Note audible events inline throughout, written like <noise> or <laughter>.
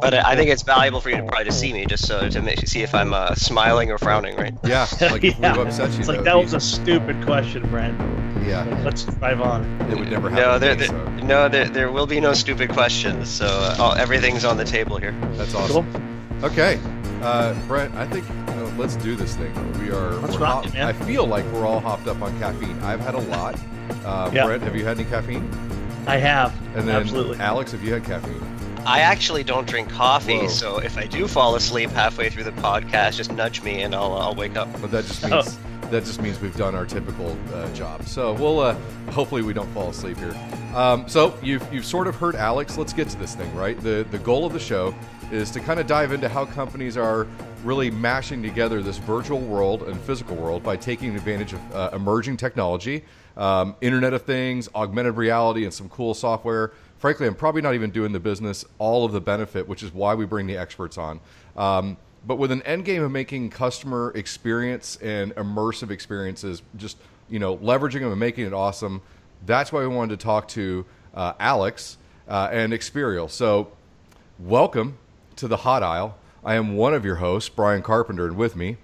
But I think it's valuable for you to probably to see me, just so to make, see if I'm uh, smiling or frowning, right? Yeah, like <laughs> if yeah. we've upset you. It's like though, that was a stupid question, Brent. Yeah, Let's drive on. it would never happen. No, there, me, there, so no, there, there will be no stupid questions. So uh, all, everything's on the table here. That's awesome. Cool. awesome. Okay, uh, Brent, I think you know, let's do this thing. We are. Let's rock hop- it, man. I feel like we're all hopped up on caffeine. I've had a lot. Uh, Yeah. Brent, have you had any caffeine? I have. And then Absolutely. Alex, have you had caffeine? I actually don't drink coffee, Whoa. so if I do fall asleep halfway through the podcast, just nudge me and I'll, I'll wake up. But that just Oh. means that just means we've done our typical uh, job. So we'll uh, hopefully we don't fall asleep here. Um, so you've you've sort of heard Alex. Let's get to this thing, right? The the goal of the show is to kind of dive into how companies are really mashing together this virtual world and physical world by taking advantage of uh, emerging technology, um, Internet of Things, augmented reality, and some cool software. Frankly, I'm probably not even doing the business all of the benefit, which is why we bring the experts on. Um, but with an end game of making customer experience and immersive experiences, just you know, leveraging them and making it awesome. That's why we wanted to talk to uh, Alex uh, and Xperiel. So, welcome to the Hot Aisle. I am one of your hosts, Brian Carpenter, and with me,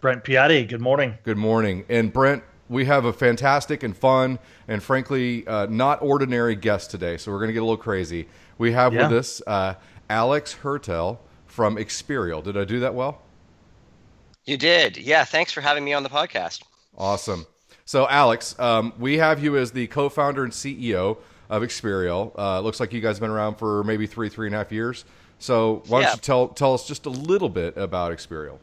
Brent Piatti, good morning. good morning. And Brent, we have a fantastic and fun and frankly uh, not ordinary guest today. So we're going to get a little crazy. We have Yeah. with us uh, Alex Hertel from Xperiel. Did I do that well? You did. Yeah, thanks for having me on the podcast. Awesome. So, Alex, um, we have you as the co-founder and CEO of Xperiel. Uh, looks like you guys have been around for maybe three, three and a half years. So, why don't Yeah. you tell tell us just a little bit about Xperiel?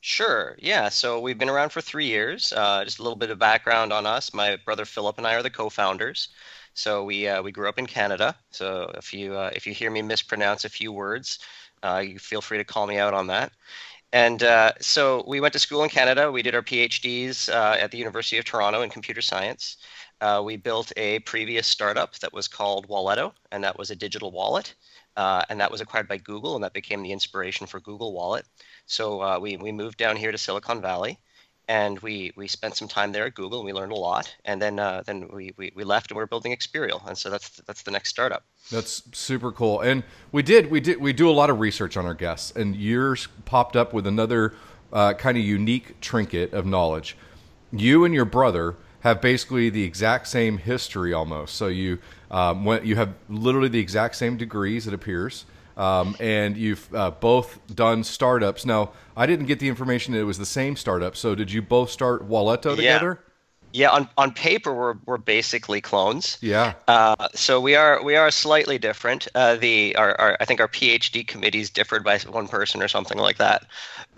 Sure. Yeah. So we've been around for three years. Uh, just a little bit of background on us. My brother Philip and I are the co-founders. So we uh, we grew up in Canada. So if you uh, if you hear me mispronounce a few words, uh, you feel free to call me out on that. And uh, so we went to school in Canada. We did our PhDs uh, at the University of Toronto in computer science. We built a previous startup that was called Walletto, and that was a digital wallet. Uh, and that was acquired by Google, and that became the inspiration for Google Wallet. So uh, we we moved down here to Silicon Valley, and we we spent some time there at Google, and we learned a lot. And then uh, then we, we we left, and we're building Xperiel, and so that's that's the next startup. That's super cool. And we did we did we do a lot of research on our guests, and yours popped up with another uh, kind of unique trinket of knowledge. You and your brother have basically the exact same history almost. So you um, went, you have literally the exact same degrees, it appears. Um, and you've uh, both done startups. Now, I didn't get the information that it was the same startup. So, did you both start Walletto Yeah. together? Yeah, on, on paper we're we're basically clones. Yeah. Uh, so we are we are slightly different. Uh, the our, our I think our PhD committees differed by one person or something like that.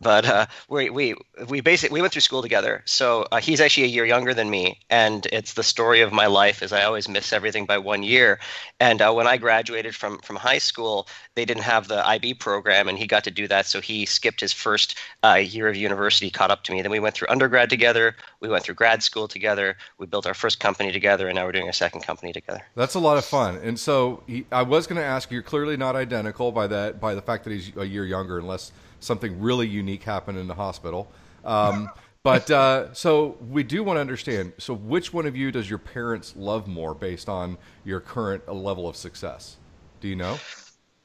But uh, we we we basically we went through school together. So uh, he's actually a year younger than me, and it's the story of my life. Is I always miss everything by one year. And uh, when I graduated from from high school, they didn't have the IB program, and he got to do that. So he skipped his first uh, year of university, caught up to me. Then we went through undergrad together. We went through grad school together. We built our first company together, and now we're doing a second company together. That's a lot of fun. And so he, I was going to ask, you're clearly not identical by that by the fact that he's a year younger, unless something really unique happened in the hospital. Um, <laughs> but uh, so we do want to understand. So which one of you does your parents love more based on your current level of success? Do you know?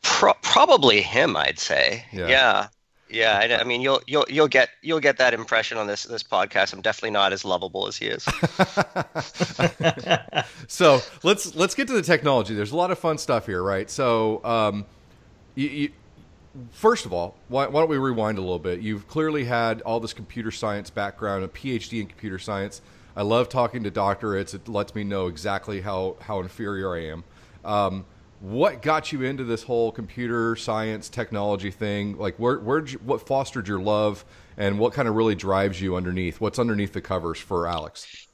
Pro- probably him, I'd say. Yeah. Yeah. Yeah, I, I mean, you'll you'll you'll get you'll get that impression on this this podcast. I'm definitely not as lovable as he is. <laughs> so let's let's get to the technology. There's a lot of fun stuff here, right? So, um, you, you, first of all, why, why don't we rewind a little bit? You've clearly had all this computer science background, a PhD in computer science. I love talking to doctorates. It lets me know exactly how how inferior I am. Um, what got you into this whole computer science technology thing? Like, where, where, what fostered your love, and what kind of really drives you underneath? What's underneath the covers for Alex?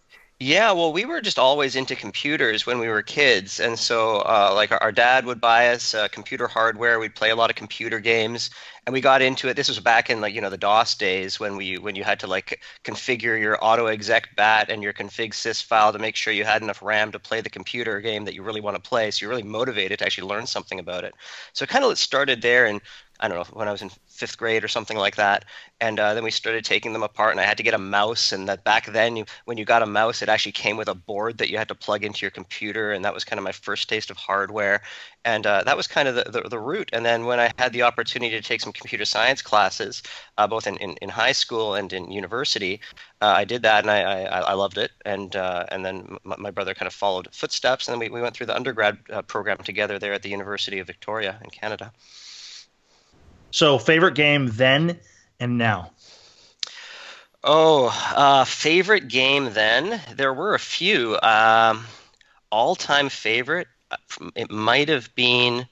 Yeah, well, we were just always into computers when we were kids, and so uh, like our, our dad would buy us uh, computer hardware. We'd play a lot of computer games, and we got into it. This was back in like you know the DOS days when we when you had to like configure your auto exec bat and your config sys file to make sure you had enough RAM to play the computer game that you really want to play. So you're really motivated to actually learn something about it. So it kind of started there, and I don't know when I was in fifth grade or something like that. And uh, then we started taking them apart, and I had to get a mouse. And that back then, you, when you got a mouse, it actually came with a board that you had to plug into your computer, and that was kind of my first taste of hardware. And uh, that was kind of the, the, the, root. And then when I had the opportunity to take some computer science classes, uh, both in, in, in, high school and in university, uh, I did that, and I, I, I loved it. And uh, and then my, my, brother kind of followed footsteps, and then we, we went through the undergrad uh, program together there at the University of Victoria in Canada. So, favorite game then and now? Oh, uh, favorite game then? There were a few. Um, All time favorite? Uh, it might have been.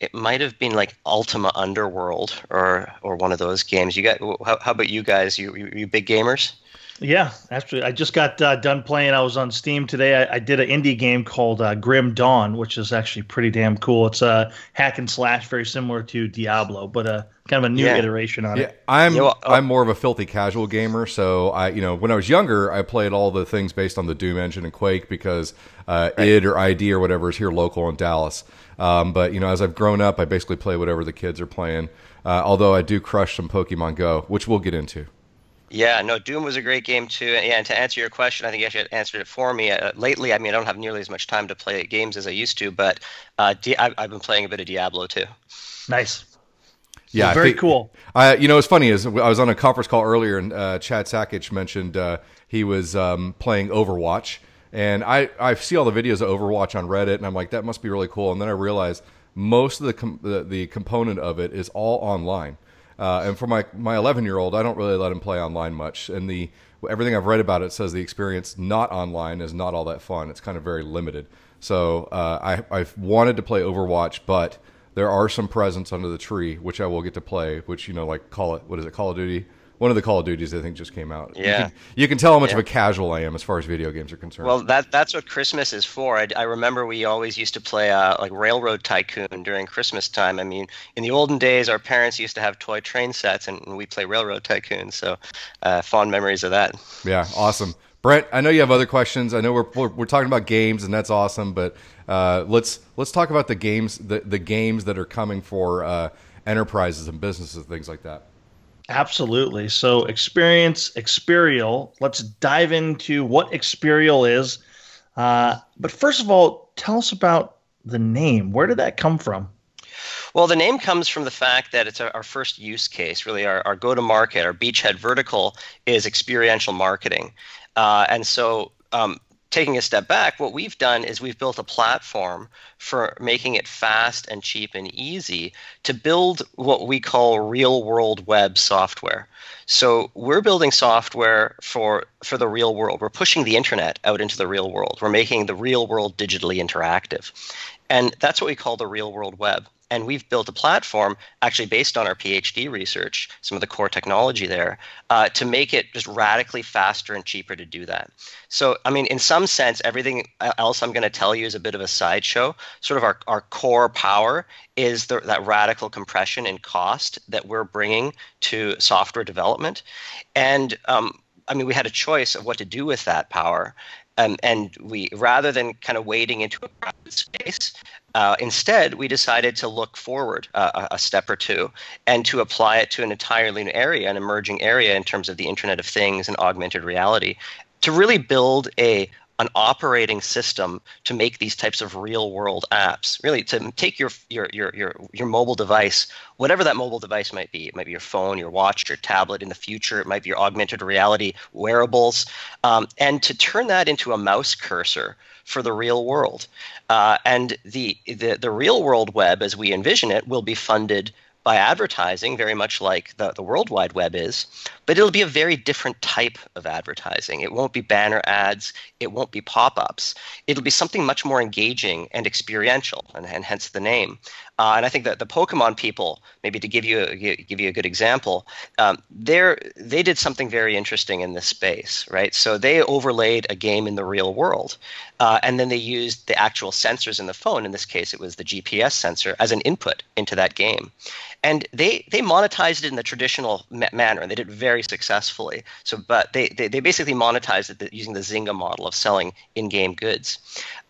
It might have been like Ultima Underworld or or one of those games. You got how, how about you guys? You, you you big gamers? Yeah, actually, I just got uh, done playing. I was on Steam today. I, I did an indie game called uh, Grim Dawn, which is actually pretty damn cool. It's a hack and slash, very similar to Diablo, but uh, kind of a new yeah. iteration on yeah, it. I'm yeah, well, uh, I'm more of a filthy casual gamer. So I, you know, when I was younger, I played all the things based on the Doom engine and Quake because uh, right. id or ID or whatever is here local in Dallas. Um, but you know, as I've grown up, I basically play whatever the kids are playing. Uh, although I do crush some Pokemon Go, which we'll get into. Yeah, no, Doom was a great game too. Yeah, and to answer your question, I think you actually answered it for me. Uh, lately, I mean, I don't have nearly as much time to play games as I used to, but uh, Di- I've, I've been playing a bit of Diablo too. Nice. Yeah, very think, cool. I, you know, it's funny is I was on a conference call earlier, and uh, Chad Sakac mentioned uh, he was um, playing Overwatch, and I I see all the videos of Overwatch on Reddit, and I'm like, that must be really cool. And then I realized most of the com- the, the component of it is all online. Uh, and for my my 11 year old, I don't really let him play online much. And the everything I've read about it says the experience not online is not all that fun. It's kind of very limited. So uh, I I've wanted to play Overwatch, but there are some presents under the tree which I will get to play. Which you know, like call it what is it, Call of Duty one of the Call of Duties I think just came out. Yeah, you can, you can tell how much yeah. of a casual I am as far as video games are concerned. Well, that that's what Christmas is for. I, I remember we always used to play uh, like Railroad Tycoon during Christmas time. I mean, in the olden days, our parents used to have toy train sets, and we play Railroad Tycoon. So, uh, fond memories of that. Yeah, awesome. Brent, I know you have other questions. I know we're, we're, we're talking about games, and that's awesome. But uh, let's let's talk about the games the, the games that are coming for uh, enterprises and businesses, and things like that. Absolutely. So, experience, Xperiel. Let's dive into what Xperiel is. Uh, but first of all, tell us about the name. Where did that come from? Well, the name comes from the fact that it's our first use case. Really, our, our go to market, our beachhead vertical is experiential marketing. Uh, and so, um, taking a step back, what we've done is we've built a platform for making it fast and cheap and easy to build what we call real world web software. So we're building software for for the real world. We're pushing the internet out into the real world. We're making the real world digitally interactive. And that's what we call the real world web. And we've built a platform actually based on our PhD research, some of the core technology there, uh, to make it just radically faster and cheaper to do that. So, I mean, in some sense, everything else I'm going to tell you is a bit of a sideshow. Sort of our, our core power is the, that radical compression in cost that we're bringing to software development. And um, I mean, we had a choice of what to do with that power. Um, and we, rather than kind of wading into a crowded space, uh, instead, we decided to look forward uh, a step or two and to apply it to an entirely new area, an emerging area in terms of the Internet of Things and augmented reality, to really build a an operating system to make these types of real world apps. Really to take your, your your your your mobile device whatever that mobile device might be it might be your phone your watch your tablet in the future it might be your augmented reality wearables um, and to turn that into a mouse cursor for the real world. Uh, and the, the, the real world web, as we envision it, will be funded by advertising, very much like the, the World Wide Web is, but it'll be a very different type of advertising. It won't be banner ads, it won't be pop ups. It'll be something much more engaging and experiential, and, and hence the name. Uh, and I think that the Pokemon people, maybe to give you a, give you a good example, um, they they did something very interesting in this space, right? So they overlaid a game in the real world, uh, and then they used the actual sensors in the phone. In this case, it was the GPS sensor as an input into that game, and they they monetized it in the traditional ma- manner, and they did very successfully. So, but they they, they basically monetized it using the Zynga model of selling in-game goods,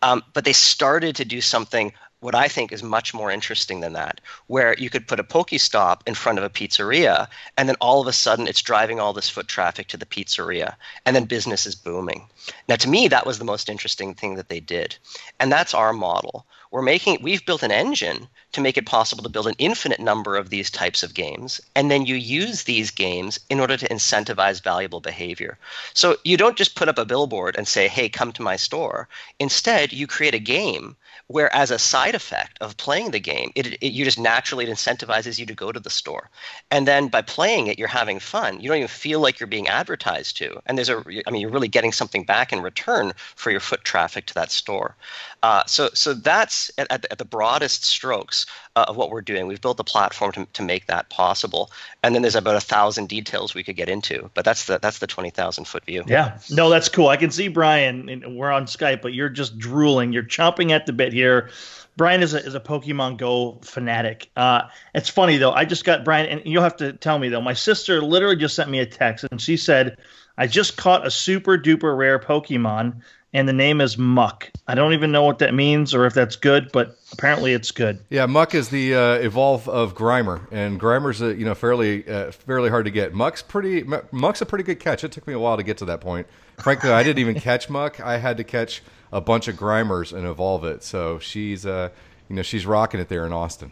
um, but they started to do something what I think is much more interesting than that, where you could put a Pokestop in front of a pizzeria, and then all of a sudden it's driving all this foot traffic to the pizzeria, and then business is booming. Now, to me, that was the most interesting thing that they did, and that's our model. We're making we've built an engine to make it possible to build an infinite number of these types of games, and then you use these games in order to incentivize valuable behavior. So you don't just put up a billboard and say, "Hey, come to my store." Instead, you create a game where as a side effect of playing the game it, it, you just naturally it incentivizes you to go to the store and then by playing it you're having fun you don't even feel like you're being advertised to and there's a i mean you're really getting something back in return for your foot traffic to that store uh, so so that's at, at, at the broadest strokes uh, of what we're doing we've built the platform to, to make that possible and then there's about a thousand details we could get into but that's the that's the 20000 foot view yeah no that's cool i can see brian we're on skype but you're just drooling you're chomping at the bit here. Brian is a, is a Pokemon Go fanatic. Uh, it's funny though. I just got Brian, and you'll have to tell me though. My sister literally just sent me a text, and she said, "I just caught a super duper rare Pokemon, and the name is Muk. I don't even know what that means or if that's good, but apparently it's good." Yeah, Muk is the uh, evolve of Grimer, and Grimer's a, you know fairly uh, fairly hard to get. Muk's pretty Muk's a pretty good catch. It took me a while to get to that point. Frankly, I didn't even catch Muk. I had to catch a bunch of Grimers and evolve it. So she's uh, you know, she's rocking it there in Austin.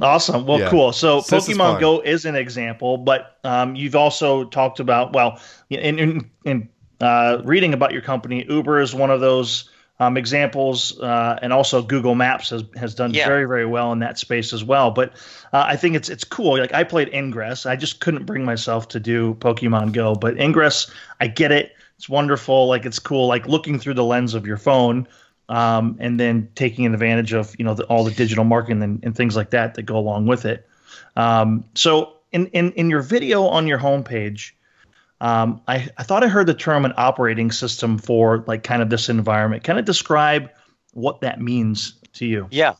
Awesome. Well, yeah. cool. So Pokemon Go is an example, but um, you've also talked about well, in in, in uh, reading about your company, Uber is one of those um, examples, uh, and also Google Maps has has done yeah. very very well in that space as well. But uh, I think it's it's cool. Like I played Ingress, I just couldn't bring myself to do Pokemon Go, but Ingress, I get it. It's wonderful. Like it's cool. Like looking through the lens of your phone, um, and then taking advantage of you know the, all the digital marketing and, and, things like that that go along with it. Um, so in, in in your video on your homepage, um, I I thought I heard the term an operating system for like kind of this environment. Kind of describe what that means to you. Yeah.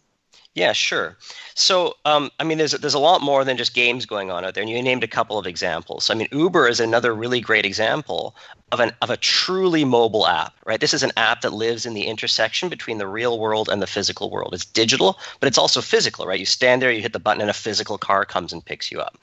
Yeah, sure. So, um, I mean, there's there's a lot more than just games going on out there, and you named a couple of examples. I mean, Uber is another really great example of an of a truly mobile app, right? This is an app that lives in the intersection between the real world and the physical world. It's digital, but it's also physical, right? You stand there, you hit the button, and a physical car comes and picks you up.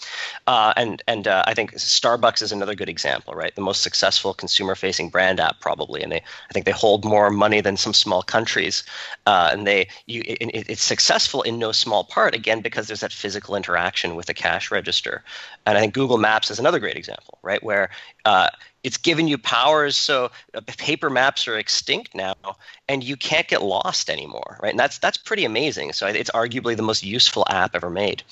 Uh, and and uh, I think Starbucks is another good example, right? The most successful consumer-facing brand app probably, and they I think they hold more money than some small countries, uh, and they you it, it's successful in no small part again because there's that physical interaction with the cash register. And I think Google Maps is another great example, right? Where uh, it's given you powers so uh, paper maps are extinct now and you can't get lost anymore right? And that's that's pretty amazing. So it's arguably the most useful app ever made.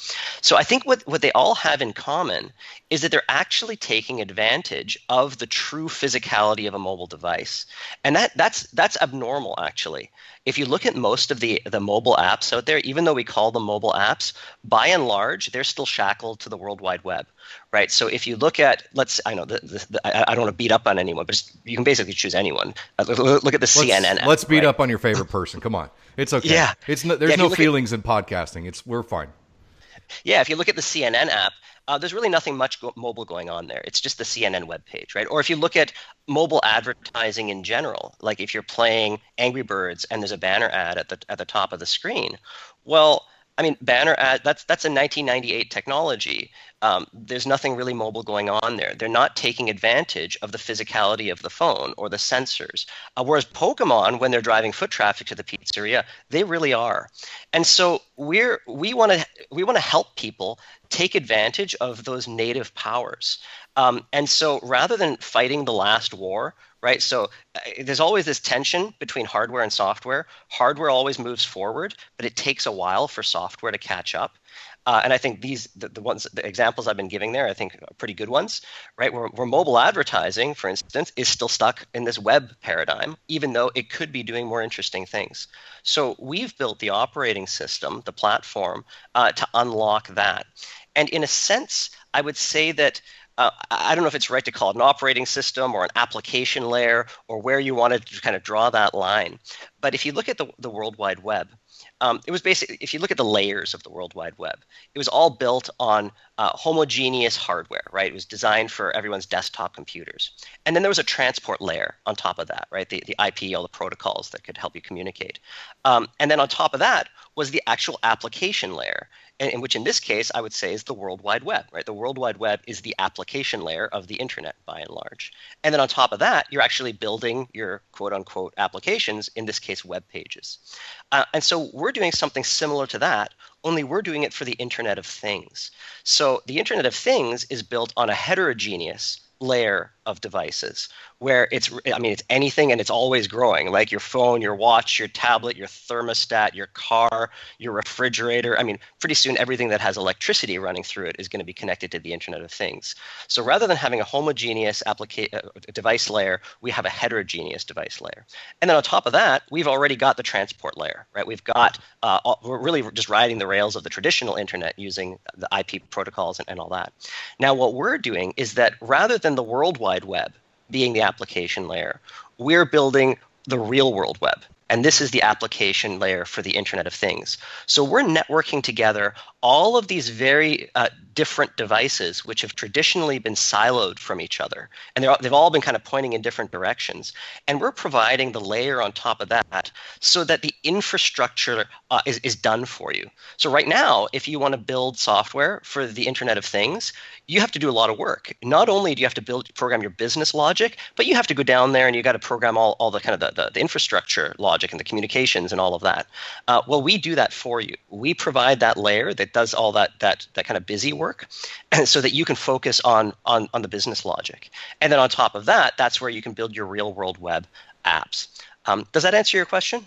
So i think what, what they all have in common is that they're actually taking advantage of the true physicality of a mobile device. And that that's that's abnormal actually if you look at most of the the mobile apps out there even though we call them mobile apps by and large they're still shackled to the world wide web right? So if you look at, let's, I know, the, the, the, I, don't want to beat up on anyone, but you can basically choose anyone. Uh, look, at the let's, CNN. App, let's beat right? up on your favorite person. Come on, it's okay. Yeah, it's no, there's yeah, no feelings at, in podcasting. It's we're fine. Yeah, if you look at the CNN app, uh, there's really nothing much go- mobile going on there. It's just the CNN webpage, right? Or if you look at mobile advertising in general, like if you're playing Angry Birds and there's a banner ad at the at the top of the screen, well, I mean, banner ad that's that's a 1998 technology. Um, there's nothing really mobile going on there. They're not taking advantage of the physicality of the phone or the sensors. Uh, whereas Pokemon, when they're driving foot traffic to the pizzeria, they really are. And so we're we want to we want to help people take advantage of those native powers. Um, and so rather than fighting the last war, right? So uh, there's always this tension between hardware and software. Hardware always moves forward, but it takes a while for software to catch up. Uh, and I think these the, the, ones the examples I've been giving there I think are pretty good ones, right? Where, where mobile advertising, for instance, is still stuck in this web paradigm, even though it could be doing more interesting things. So we've built the operating system, the platform, uh, to unlock that. And in a sense, I would say that uh, I don't know if it's right to call it an operating system or an application layer or where you want to kind of draw that line. But if you look at the, the World Wide Web, um, it was basically, if you look at the layers of the World Wide Web, it was all built on uh, homogeneous hardware, right? It was designed for everyone's desktop computers. And then there was a transport layer on top of that, right? The, the IP, all the protocols that could help you communicate. Um, and then on top of that was the actual application layer in which in this case I would say is the World Wide Web, right? The World Wide Web is the application layer of the internet by and large. And then on top of that, you're actually building your quote unquote applications, in this case, web pages. Uh, and so we're doing something similar to that, only we're doing it for the Internet of Things. So the Internet of Things is built on a heterogeneous layer of devices where it's i mean it's anything and it's always growing like your phone your watch your tablet your thermostat your car your refrigerator. I mean pretty soon everything that has electricity running through it is going to be connected to the internet of things. So rather than having a homogeneous applica- uh, device layer we have a heterogeneous device layer. And then on top of that we've already got the transport layer right? We've got uh, all, we're really just riding the rails of the traditional internet using the ip protocols and, and all that. Now what we're doing is that rather than the world wide web being the application layer. We're building the real world web. And this is the application layer for the Internet of Things. So we're networking together all of these very uh, different devices, which have traditionally been siloed from each other. And they've all been kind of pointing in different directions. And we're providing the layer on top of that so that the infrastructure uh, is, is done for you. So, right now, if you want to build software for the Internet of Things, you have to do a lot of work. Not only do you have to build program your business logic, but you have to go down there and you got to program all, all the kind of the, the, the, infrastructure logic and the communications and all of that. Uh, well, we do that for you. We provide that layer that does all that that that kind of busy work, <clears throat> so that you can focus on on on the business logic. And then on top of that, that's where you can build your real world web apps. Um, does that answer your question?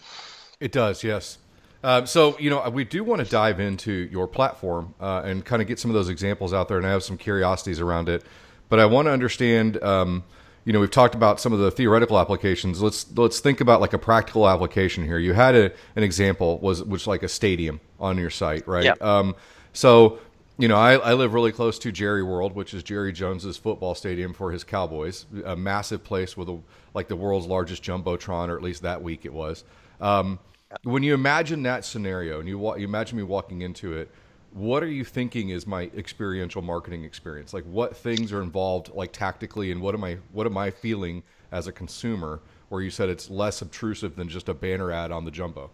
It does. Yes. Uh, so, you know, we do want to dive into your platform uh, and kind of get some of those examples out there, and I have some curiosities around it. But I want to understand. Um, you know, we've talked about some of the theoretical applications. Let's let's think about like a practical application here. You had a, an example was which like a stadium on your site, right? Yeah. Um, so you know, I, I, live really close to Jerry World, which is Jerry Jones's football stadium for his Cowboys. A massive place with a, like the world's largest jumbotron, or at least that week it was. Um, when you imagine that scenario and you, wa- you imagine me walking into it, what are you thinking is my experiential marketing experience? Like what things are involved like tactically and what am I what am I feeling as a consumer where you said it's less obtrusive than just a banner ad on the jumbo?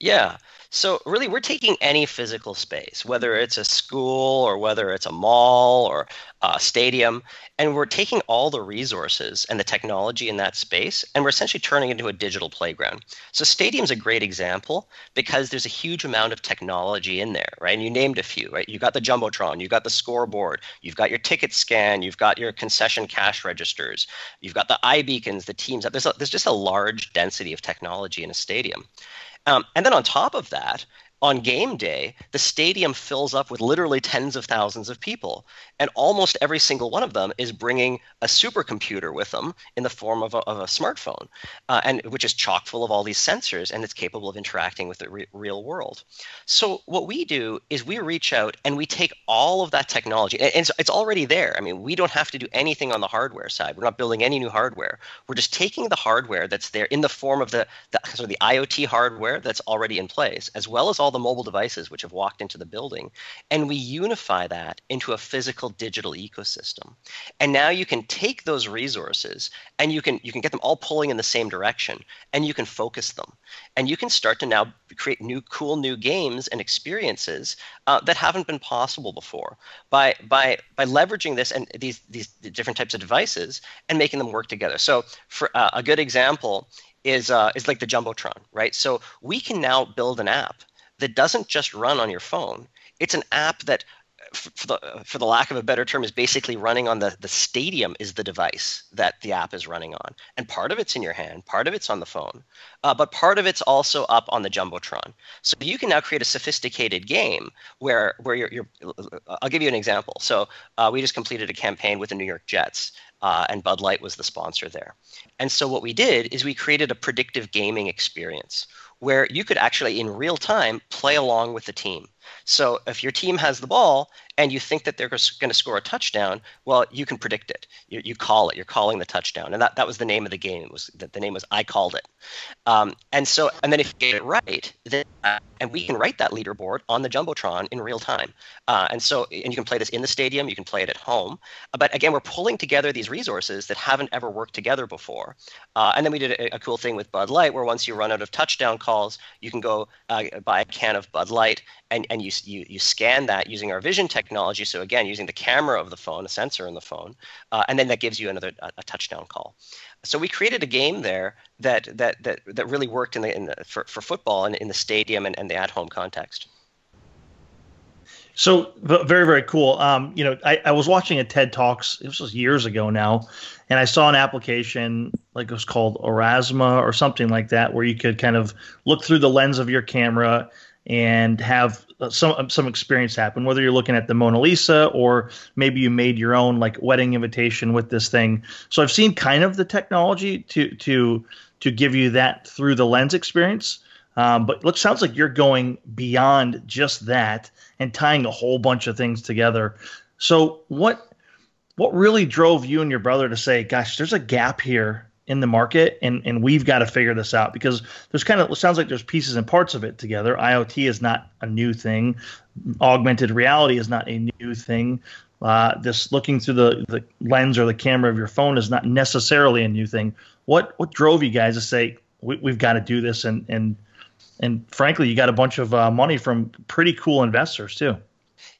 Yeah. So really, we're taking any physical space, whether it's a school or whether it's a mall or a stadium, and we're taking all the resources and the technology in that space, and we're essentially turning it into a digital playground. So stadium's a great example because there's a huge amount of technology in there, right? And you named a few, right? You got the jumbotron, you got the scoreboard, you've got your ticket scan, you've got your concession cash registers, you've got the iBeacons, the teams. There's a, there's just a large density of technology in a stadium. Um, and then on top of that, on game day, the stadium fills up with literally tens of thousands of people. And almost every single one of them is bringing a supercomputer with them in the form of a, of a smartphone, uh, and which is chock full of all these sensors and it's capable of interacting with the re- real world. So what we do is we reach out and we take all of that technology, and it's, already there. I mean, we don't have to do anything on the hardware side. We're not building any new hardware. We're just taking the hardware that's there in the form of the, the sort of the IoT hardware that's already in place, as well as all the mobile devices which have walked into the building, and we unify that into a physical digital ecosystem. And now you can take those resources and you can you can get them all pulling in the same direction, and you can focus them, and you can start to now create new cool new games and experiences uh, that haven't been possible before by by by leveraging this and these these different types of devices and making them work together. So for uh, a good example is uh, is like the jumbotron, right? So we can now build an app that doesn't just run on your phone. It's an app that, for the, for the lack of a better term, is basically running on the, the stadium is the device that the app is running on. And part of it's in your hand, part of it's on the phone, uh, but part of it's also up on the Jumbotron. So you can now create a sophisticated game where, where you're, you're I'll give you an example. So uh, we just completed a campaign with the New York Jets. Uh, and Bud Light was the sponsor there. And so what we did is we created a predictive gaming experience where you could actually in real time play along with the team. So if your team has the ball and you think that they're going to score a touchdown, well, you can predict it. You, you call it. You're calling the touchdown, and that, that was the name of the game. It was that the name was I called it. Um, and so, and then if you get it right, then uh, and we can write that leaderboard on the jumbotron in real time. Uh, and so, and you can play this in the stadium. You can play it at home. But again, we're pulling together these resources that haven't ever worked together before. Uh, and then we did a, a, cool thing with Bud Light, where once you run out of touchdown calls, you can go uh, buy a can of Bud Light, and and you you you scan that using our vision technology. So again, using the camera of the phone, a sensor in the phone, uh, and then that gives you another a, a touchdown call. So we created a game there that that that, that really worked in the, in the for, for football and in the stadium and, and the at home context. So very very cool. Um, you know, I, I was watching a TED Talks. It was years ago now, and I saw an application like it was called Aurasma or something like that, where you could kind of look through the lens of your camera and have some some experience happen. Whether you're looking at the Mona Lisa or maybe you made your own like wedding invitation with this thing. So I've seen kind of the technology to to to give you that through the lens experience. Um, but it sounds like you're going beyond just that and tying a whole bunch of things together. So what what really drove you and your brother to say, "Gosh, there's a gap here in the market and and we've got to figure this out because there's kind of it sounds like there's pieces and parts of it together. Iot is not a new thing. Augmented reality is not a new thing. Uh, this looking through the, the lens or the camera of your phone is not necessarily a new thing. What what drove you guys to say we, have got to do this and and and frankly you got a bunch of uh, money from pretty cool investors too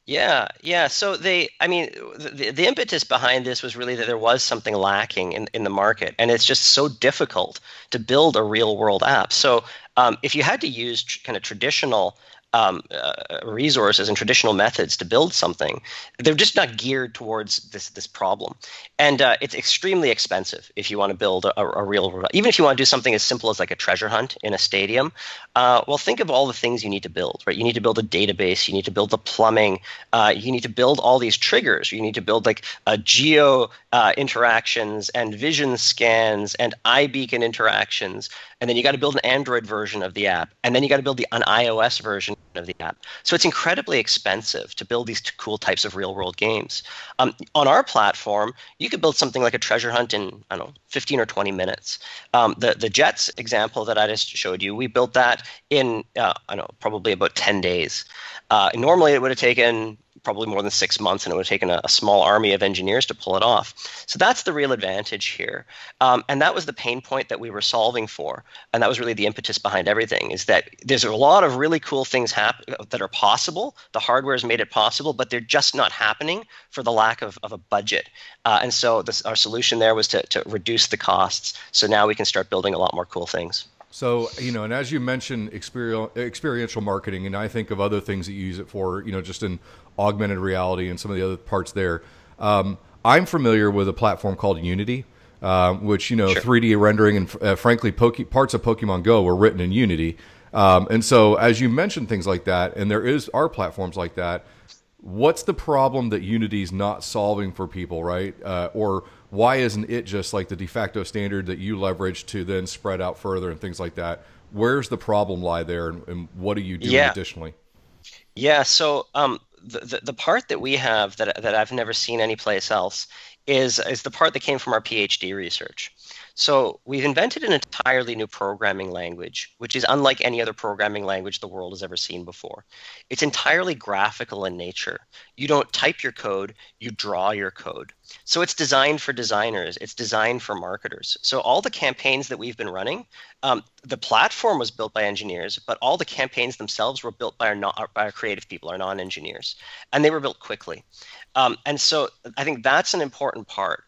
yeah, yeah. So they, I mean, the, the impetus behind this was really that there was something lacking in, in the market, and it's just so difficult to build a real world app. So um, if you had to use tr- kind of traditional um, uh, resources and traditional methods to build something, they're just not geared towards this this problem, and uh, it's extremely expensive if you want to build a, a, real. Even if you want to do something as simple as like a treasure hunt in a stadium, uh, well, think of all the things you need to build. Right, you need to build a database, you need to build the plumbing, uh, you need to build all these triggers, you need to build like a geo uh, interactions and vision scans and iBeacon interactions, and then you got to build an Android version of the app, and then you got to build the an iOS version of the app. So it's incredibly expensive to build these cool types of real world games. Um, on our platform, you could build something like a treasure hunt in I don't know 15 or 20 minutes. Um, the the Jets example that I just showed you, we built that in uh, I don't know probably about 10 days. Uh, normally, it would have taken probably more than six months, and it would have taken a, a, small army of engineers to pull it off. So that's the real advantage here, um, and that was the pain point that we were solving for, and that was really the impetus behind everything. Is that there's a lot of really cool things happen that are possible. The hardware has made it possible, but they're just not happening for the lack of, of a budget. Uh, and so this, our solution there was to, to reduce the costs. So now we can start building a lot more cool things. So, you know, and as you mentioned experiential marketing, and I think of other things that you use it for, you know, just in augmented reality and some of the other parts there. Um, I'm familiar with a platform called Unity, uh, which, you know, sure. 3D rendering and uh, frankly, Poke- parts of Pokemon Go were written in Unity. Um, and so, as you mentioned things like that, and there is are platforms like that, what's the problem that Unity's not solving for people, right? Uh, or why isn't it just like the de facto standard that you leverage to then spread out further and things like that? Where's the problem lie there, and, and what are you doing yeah. additionally? Yeah, so um, the, the, part that we have that that I've never seen anyplace else is is the part that came from our PhD research. So we've invented an entirely new programming language, which is unlike any other programming language the world has ever seen before. It's entirely graphical in nature. You don't type your code, you draw your code. So it's designed for designers, it's designed for marketers. So all the campaigns that we've been running, um, the platform was built by engineers, but all the campaigns themselves were built by our, non, by our creative people, our non engineers, and they were built quickly. Um, and so I think that's an important part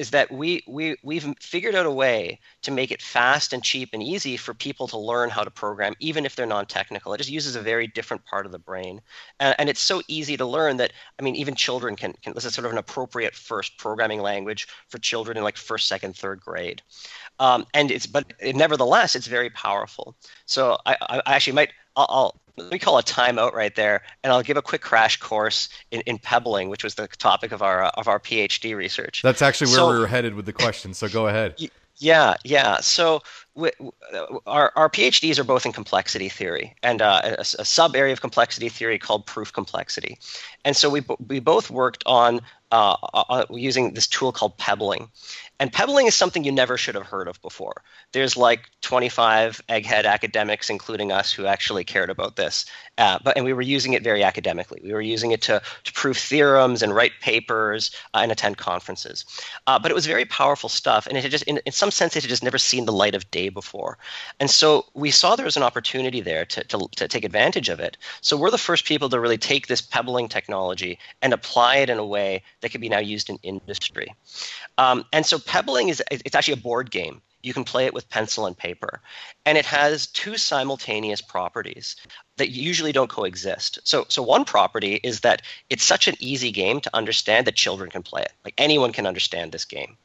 is that we, we, we've figured out a way to make it fast and cheap and easy for people to learn how to program, even if they're non technical. It just uses a very different part of the brain. And, and, it's so easy to learn that, I mean, even children can, can, this is sort of an appropriate first programming language for children in like first, second, third grade. Um, and it's, but it, nevertheless, it's very powerful. So I, I actually might, I'll, I'll let me call a timeout right there, and I'll give a quick crash course in, in pebbling, which was the topic of our uh, of our PhD research. That's actually where so, we were headed with the question. So go ahead. Yeah, yeah. So we, our, our PhDs are both in complexity theory and uh, a, a, sub area of complexity theory called proof complexity. And so we, we both worked on uh, uh, using this tool called pebbling. And pebbling is something you never should have heard of before. There's like 25 egghead academics, including us, who actually cared about this. Uh, but and we were using it very academically. We were using it to, to prove theorems and write papers uh, and attend conferences. Uh, but it was very powerful stuff, and it had just, in, in some sense, it had just never seen the light of day before. And so we saw there was an opportunity there to, to, to take advantage of it. So we're the first people to really take this pebbling technology and apply it in a way that could be now used in industry. Um, and so pebbling is it's actually a board game. You can play it with pencil and paper. And it has two simultaneous properties that usually don't coexist. So, so one property is that it's such an easy game to understand that children can play it. Like anyone can understand this game.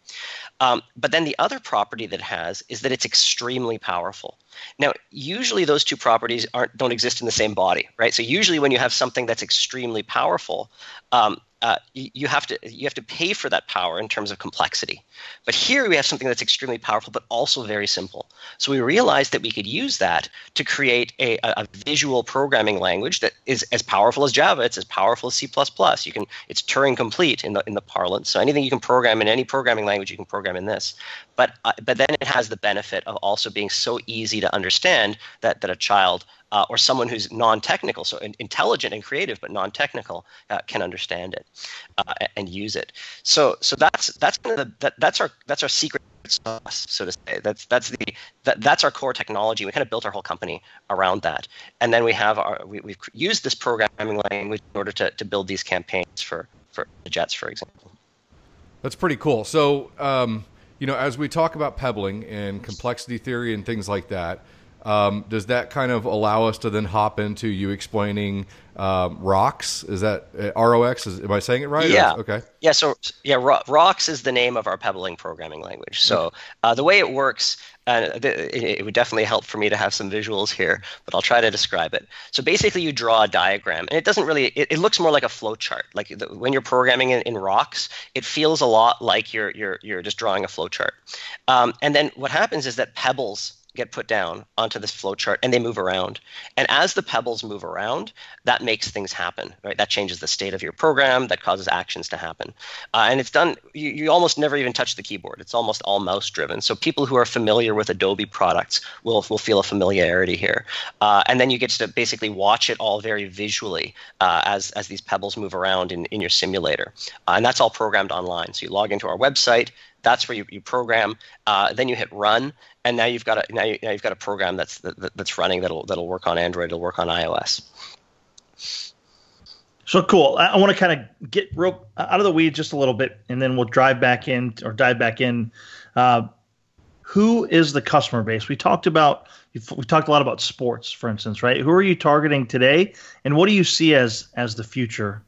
Um, but then the other property that it has is that it's extremely powerful. Now, usually those two properties aren't don't exist in the same body, right? So usually when you have something that's extremely powerful, um, uh, you, have to you have to pay for that power in terms of complexity. But here we have something that's extremely powerful, but also very simple. So we realized that we could use that to create a, a visual programming language that is as powerful as Java. It's as powerful as C++. You can it's Turing complete in the in the parlance. So anything you can program in any programming language, you can program in this. But uh, but then it has the benefit of also being so easy to understand that that a child uh, or someone who's non-technical, so intelligent and creative but non-technical, uh, can understand it uh, and use it. So so that's that's kind of the, that, that's our that's our secret sauce, so to say. That's that's the that, that's our core technology. We kind of built our whole company around that, and then we have our we, we've used this programming language in order to, to build these campaigns for for the Jets, for example. That's pretty cool. So. Um, you know, as we talk about pebbling and complexity theory and things like that, um, does that kind of allow us to then hop into you explaining um, ROX? Is that uh, ROX? Is, am I saying it right? Yeah. Or, okay. Yeah. So yeah, ROX is the name of our pebbling programming language. So uh, the way it works, uh, it would definitely help for me to have some visuals here, but I'll try to describe it. So basically, you draw a diagram, and it doesn't really. It, it looks more like a flow chart. Like the, when you're programming in, in ROX, it feels a lot like you're you're you're just drawing a flow chart. Um, and then what happens is that pebbles get put down onto this flowchart and they move around. And as the pebbles move around, that makes things happen, right? That changes the state of your program, that causes actions to happen. Uh, and it's done, you, you almost never even touch the keyboard. It's almost all mouse driven. So people who are familiar with Adobe products will, will feel a familiarity here. Uh, and then you get to basically watch it all very visually uh, as, as these pebbles move around in, in your simulator. Uh, and that's all programmed online. So you log into our website, that's where you, you program. Uh, then you hit run, and now you've got a now, you, now you've got a program that's that, that's running that'll that'll work on Android, it'll work on iOS. So cool. I, I want to kind of get real out of the weeds just a little bit, and then we'll drive back in or dive back in. Uh, who is the customer base? We talked about we talked a lot about sports, for instance, right? Who are you targeting today, and what do you see as as the future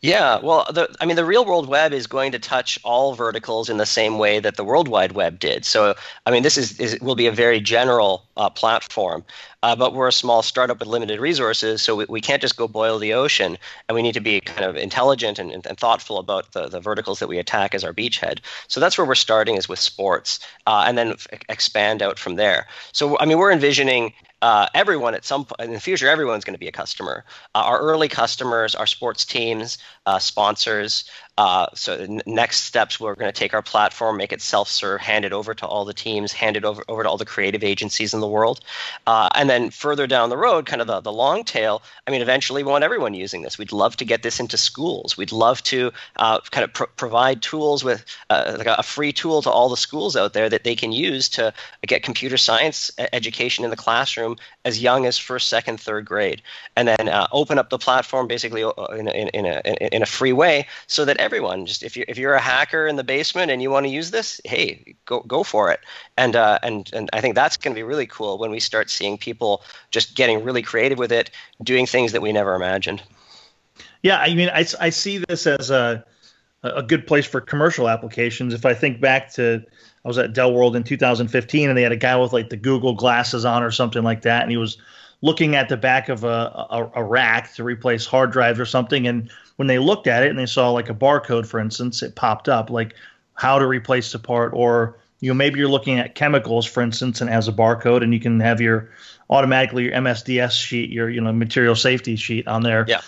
yeah, well, the, I mean, the real world web is going to touch all verticals in the same way that the World Wide Web did. So, I mean, this is, is will be a very general uh, platform, uh, but we're a small startup with limited resources, so we, we can't just go boil the ocean, and we need to be kind of intelligent and, and, and thoughtful about the, the verticals that we attack as our beachhead. So that's where we're starting is with sports, uh, and then f- expand out from there. So, I mean, we're envisioning uh, everyone at some point in the future, everyone's going to be a customer. Uh, our early customers our sports teams, uh, sponsors, uh, so next steps, we're going to take our platform, make it self-serve, hand it over to all the teams, hand it over, over to all the creative agencies in the world. Uh, and then further down the road, kind of the, the long tail, I mean, eventually we want everyone using this. We'd love to get this into schools. We'd love to uh, kind of provide tools with uh, like a free tool to all the schools out there that they can use to get computer science education in the classroom as young as first, second, third grade. And then uh, open up the platform basically uh, in a, in, a, in a free way so that everyone. Just if you if you're a hacker in the basement and you want to use this, hey, go go for it. And uh, and and I think that's going to be really cool when we start seeing people just getting really creative with it, doing things that we never imagined. Yeah, I mean, I, I see this as a a good place for commercial applications. If I think back to I was at Dell World in 2015, and they had a guy with like the Google glasses on or something like that, and he was looking at the back of a, a, a rack to replace hard drives or something, and when they looked at it and they saw like a barcode, for instance, it popped up like how to replace the part or you know maybe you're looking at chemicals, for instance, and has a barcode, and you can have your automatically your MSDS sheet, your you know material safety sheet on there. Yeah.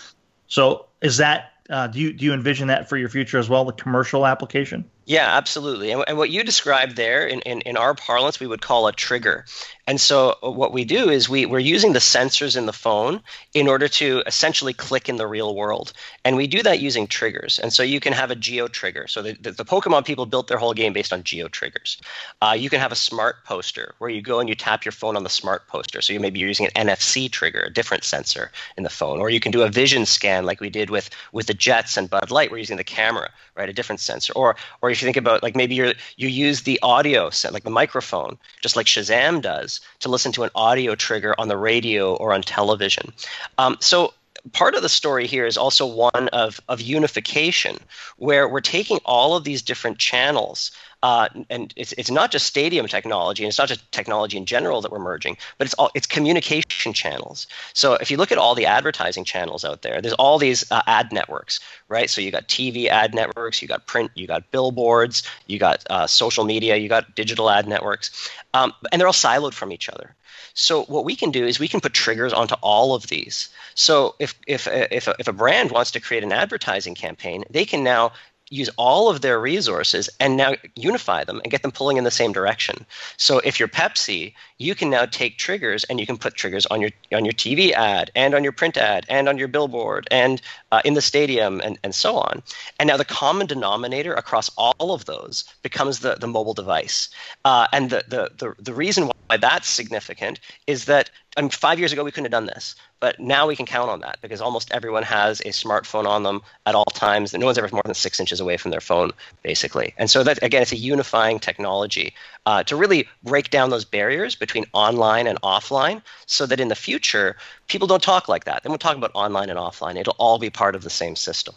So is that uh, do you do you envision that for your future as well, the commercial application? Yeah, absolutely. And, and what you described there, in, in, in our parlance, we would call a trigger. And so uh, what we do is we, we're using the sensors in the phone in order to essentially click in the real world. And we do that using triggers. And so you can have a geo trigger. So the, the, the Pokemon people built their whole game based on geo triggers. Uh, you can have a smart poster where you go and you tap your phone on the smart poster. So you maybe you're using an NFC trigger, a different sensor in the phone. Or you can do a vision scan like we did with, with the Jets and Bud Light. We're using the camera, right? A different sensor. Or, or if you think about like maybe you you use the audio set like the microphone just like shazam does to listen to an audio trigger on the radio or on television. Um, so part of the story here is also one of, of unification where we're taking all of these different channels uh, and it's, it's not just stadium technology and it's not just technology in general that we're merging but it's all it's communication channels. So if you look at all the advertising channels out there there's all these uh, ad networks right? So you got tv ad networks you got print you got billboards you got uh, social media you got digital ad networks um, and they're all siloed from each other. So what we can do is we can put triggers onto all of these. So if if if a, if a brand wants to create an advertising campaign, they can now use all of their resources and now unify them and get them pulling in the same direction. So if you're Pepsi, you can now take triggers and you can put triggers on your on your TV ad and on your print ad and on your billboard and uh, in the stadium and, and so on. And now the common denominator across all of those becomes the, the mobile device. Uh, and the, the, the, the reason why that's significant is that I mean, five years ago we couldn't have done this, but now we can count on that because almost everyone has a smartphone on them at all times. And No one's ever more than six inches away from their phone, basically. And so that again, it's a unifying technology uh, to really break down those barriers between online and offline, so that in the future people don't talk like that. They won't talk about online and offline. It'll all be part of the same system.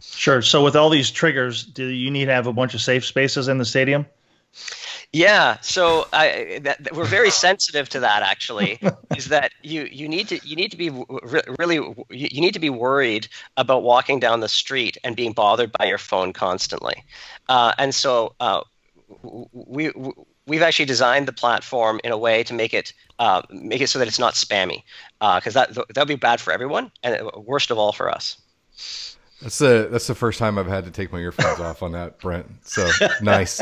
Sure. So with all these triggers, do you need to have a bunch of safe spaces in the stadium? Yeah, so I, that, that we're very sensitive to that. Actually, <laughs> is that you you need to you need to be re- really you need to be worried about walking down the street and being bothered by your phone constantly, uh, and so uh, we. We've actually designed the platform in a way to make it uh, make it so that it's not spammy, because uh, that that'd be bad for everyone, and worst of all for us. That's the that's the first time I've had to take my earphones off on that, Brent. So <laughs> nice.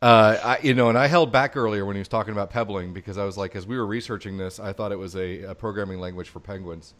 Uh, I, you know, and I held back earlier when he was talking about pebbling because I was like, as we were researching this, I thought it was a, a programming language for penguins.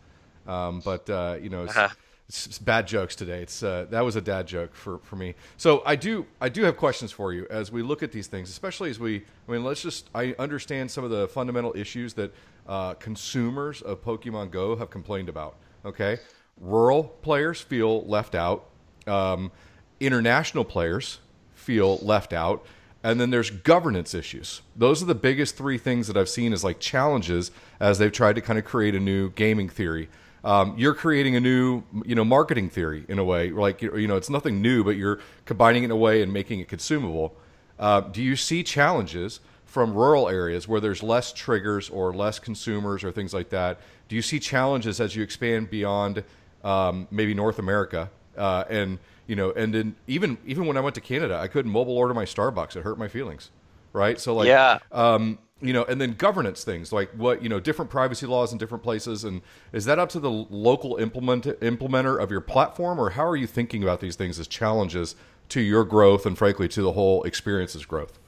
Um, but uh, you know, it's, uh-huh. it's, it's, bad jokes today. It's uh, that was a dad joke for, for me. So I do I do have questions for you as we look at these things, especially as we. I mean, let's just I understand some of the fundamental issues that uh, consumers of Pokemon Go have complained about. Okay, rural players feel left out. Um, international players feel left out and then there's governance issues. Those are the biggest three things that I've seen as like challenges as they've tried to kind of create a new gaming theory. Um, you're creating a new, you know, marketing theory in a way. Like you know, it's nothing new, but you're combining it in a way and making it consumable. Uh, do you see challenges from rural areas where there's less triggers or less consumers or things like that? Do you see challenges as you expand beyond um, maybe North America uh, and you know, and then even even when I went to Canada, I couldn't mobile order my Starbucks. It hurt my feelings, right? So like, yeah, um, you know, and then governance things like what you know, different privacy laws in different places, and is that up to the local implement implementer of your platform, or how are you thinking about these things as challenges to your growth and frankly to the whole experience's growth?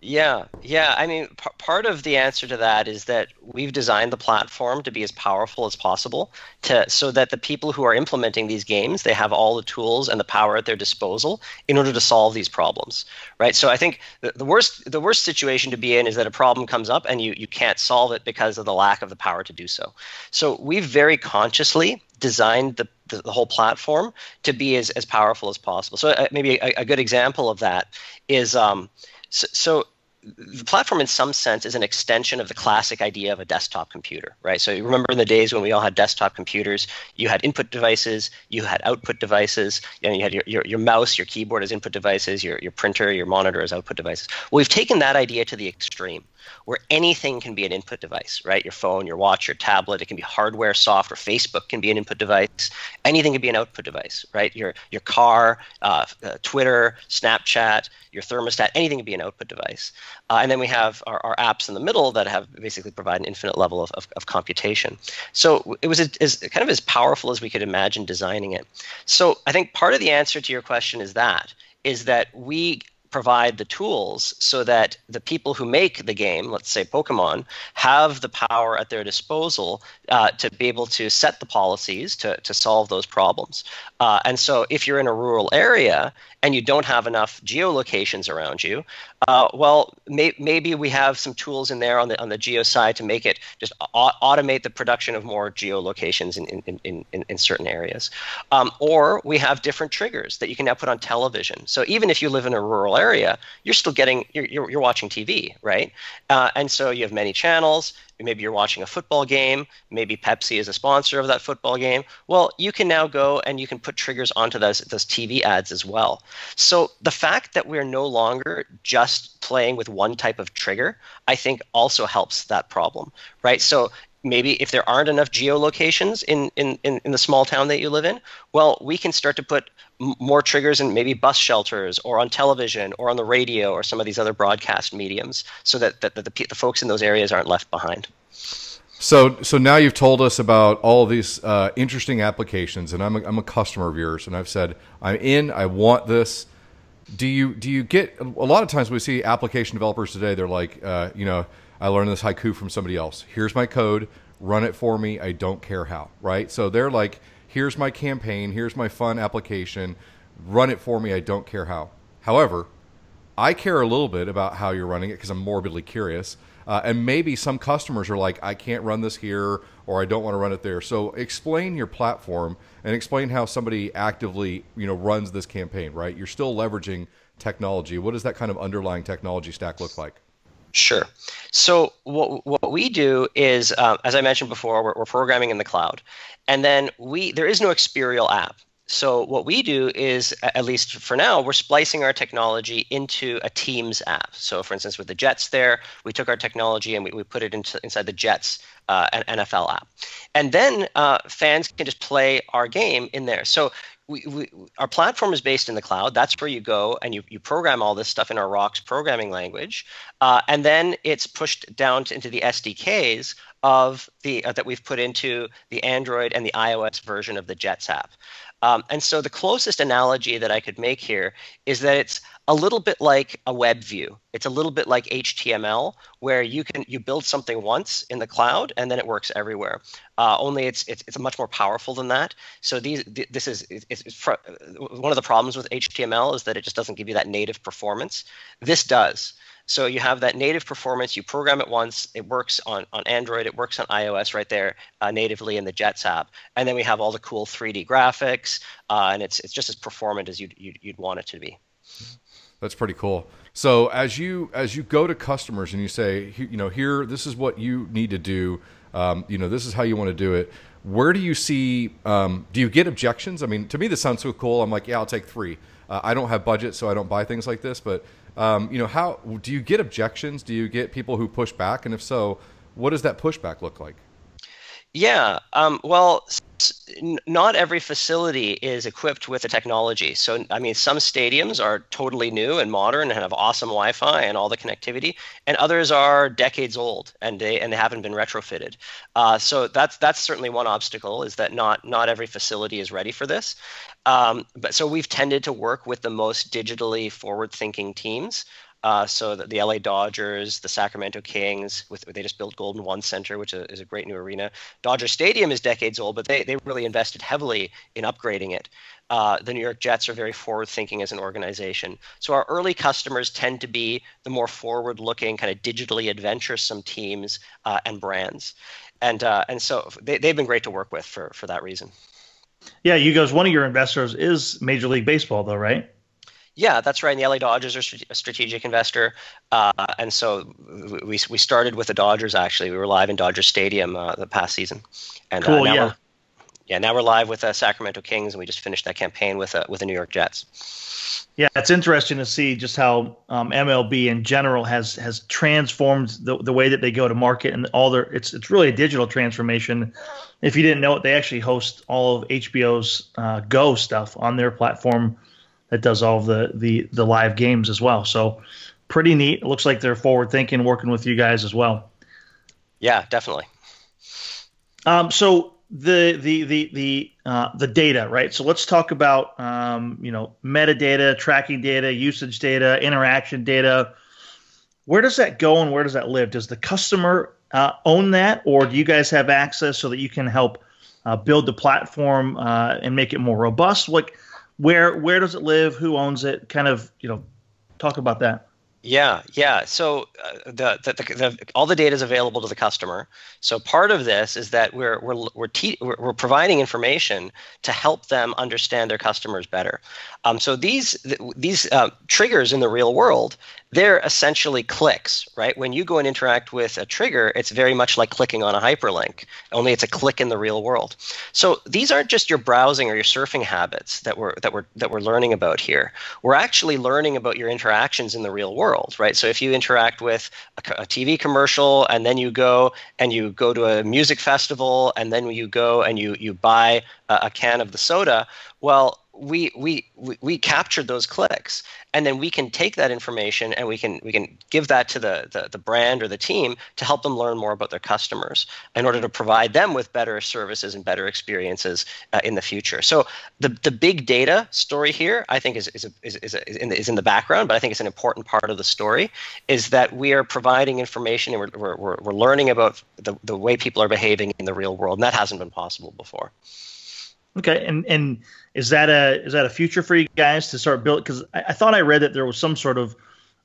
Yeah, yeah. I mean, p- part of the answer to that is that we've designed the platform to be as powerful as possible, to so that the people who are implementing these games they have all the tools and the power at their disposal in order to solve these problems, right? So I think the, the worst the worst situation to be in is that a problem comes up and you you can't solve it because of the lack of the power to do so. So we've very consciously designed the the, whole platform to be as, as powerful as possible. So uh, maybe a, a, good example of that is um, so, so, the platform, in some sense, is an extension of the classic idea of a desktop computer, right? So you remember in the days when we all had desktop computers, you had input devices, you had output devices, and you had your, your, your mouse, your keyboard as input devices, your, your printer, your monitor as output devices. Well, we've taken that idea to the extreme. Where anything can be an input device, right? Your phone, your watch, your tablet, it can be hardware, software, Facebook can be an input device. Anything can be an output device, right? Your your car, uh, uh, Twitter, Snapchat, your thermostat, anything can be an output device. Uh, and then we have our, our, apps in the middle that have basically provide an infinite level of, of, of computation. So it was a, as, kind of as powerful as we could imagine designing it. So I think part of the answer to your question is that is that we provide the tools so that the people who make the game, let's say Pokemon, have the power at their disposal uh, to be able to set the policies to, to solve those problems. Uh, and so if you're in a rural area and you don't have enough geolocations around you, uh, well, may, maybe we have some tools in there on the on the geo side to make it just a- automate the production of more geolocations in in, in, in, in certain areas, um, or we have different triggers that you can now put on television. So even if you live in a rural area, you're still getting you're you're, you're watching TV, right? Uh, and so you have many channels maybe you're watching a football game, maybe Pepsi is a sponsor of that football game. Well, you can now go and you can put triggers onto those, those TV ads as well. So the fact that we're no longer just playing with one type of trigger, I think also helps that problem, right? So maybe if there aren't enough geolocations in, in, in, in the small town that you live in, well, we can start to put more triggers in maybe bus shelters or on television or on the radio or some of these other broadcast mediums so that, that, that the, the folks in those areas aren't left behind. So, so now you've told us about all these uh, interesting applications, and I'm a, I'm a customer of yours, and I've said I'm in. I want this. Do you do you get a lot of times we see application developers today? They're like, uh, you know, I learned this haiku from somebody else. Here's my code. Run it for me. I don't care how. Right. So they're like, here's my campaign. Here's my fun application. Run it for me. I don't care how. However, I care a little bit about how you're running it because I'm morbidly curious. Uh, and maybe some customers are like, I can't run this here or I don't want to run it there. So explain your platform and explain how somebody actively, you know, runs this campaign, right? You're still leveraging technology. What does that kind of underlying technology stack look like? Sure. So what what we do is, uh, as I mentioned before, we're, we're, programming in the cloud, and then we there is no Xperiel app. So what we do is, at least for now, we're splicing our technology into a Teams app. So for instance, with the Jets there, we took our technology and we, we put it into inside the Jets uh, NFL app, and then uh, fans can just play our game in there. So we, we, our platform is based in the cloud. That's where you go and you, you program all this stuff in our ROX programming language, uh, and then it's pushed down to, into the SDKs of the uh, that we've put into the Android and the iOS version of the Jets app. Um, and so the closest analogy that I could make here is that it's a little bit like a web view. It's a little bit like HTML, where you can you build something once in the cloud and then it works everywhere. Uh, only it's, it's it's much more powerful than that. So these this is it's, it's fr- one of the problems with HTML is that it just doesn't give you that native performance. This does. So you have that native performance. You program it once. It works on, on Android. It works on iOS right there uh, natively in the Jets app. And then we have all the cool 3D graphics, uh, and it's it's just as performant as you'd, you'd, you'd want it to be. That's pretty cool. So as you as you go to customers and you say, you know, here this is what you need to do. Um, you know, this is how you want to do it. Where do you see? Um, do you get objections? I mean, to me, this sounds so cool. I'm like, yeah, I'll take three. Uh, I don't have budget, so I don't buy things like this. But um, you know, how do you get objections? Do you get people who push back? And if so, what does that pushback look like? Yeah, um, well, not every facility is equipped with the technology. So, I mean, some stadiums are totally new and modern and have awesome Wi-Fi and all the connectivity, and others are decades old and they and they haven't been retrofitted. Uh, so that's that's certainly one obstacle is that not not every facility is ready for this. Um, but so we've tended to work with the most digitally forward-thinking teams. Uh, so the, the, LA Dodgers, the Sacramento Kings, with they just built Golden One Center, which is a great new arena. Dodger Stadium is decades old, but they, they really invested heavily in upgrading it. Uh, the New York Jets are very forward thinking as an organization. So our early customers tend to be the more forward looking, kind of digitally adventuresome teams uh, and brands. And, uh, and so they, they've been great to work with for, for that reason. Yeah, you guys, one of your investors is Major League Baseball, though, right? Yeah, that's right. And the LA Dodgers are a strategic investor, uh, and so we we started with the Dodgers. Actually, we were live in Dodger Stadium uh, the past season, and uh, cool. Uh, yeah. Yeah, now we're live with uh, Sacramento Kings, and we just finished that campaign with uh, with the New York Jets. Yeah, it's interesting to see just how um, MLB in general has has transformed the, the way that they go to market and all their it's it's really a digital transformation. If you didn't know it, they actually host all of HBO's uh, Go stuff on their platform that does all of the the the live games as well. So pretty neat. It looks like they're forward thinking, working with you guys as well. Yeah, definitely. Um, so the the the the uh, the data, right? So let's talk about um, you know metadata, tracking data, usage data, interaction data. Where does that go and where does that live? Does the customer uh, own that, or do you guys have access so that you can help uh, build the platform uh, and make it more robust? Like, where where does it live? Who owns it? Kind of you know, talk about that. Yeah, yeah. So uh, the, the, the, the, all the data is available to the customer. So part of this is that we're we're we're, te- we're providing information to help them understand their customers better. Um, so these these uh, triggers in the real world they're essentially clicks, right? When you go and interact with a trigger, it's very much like clicking on a hyperlink, only it's a click in the real world. So these aren't just your browsing or your surfing habits that we're that we're that we're learning about here. We're actually learning about your interactions in the real world, right? So if you interact with a, a TV commercial and then you go and you go to a music festival and then you go and you you buy a, a can of the soda, well, we, we we captured those clicks and then we can take that information and we can we can give that to the, the, the brand or the team to help them learn more about their customers in order to provide them with better services and better experiences uh, in the future. So the the big data story here i think is is, a, is, is, a, is, in the, is in the background but i think it's an important part of the story is that we are providing information and we're, we're, we're learning about the, the way people are behaving in the real world and that hasn't been possible before Okay, and and is that a is that a future for you guys to start building? Because I, I, thought I read that there was some sort of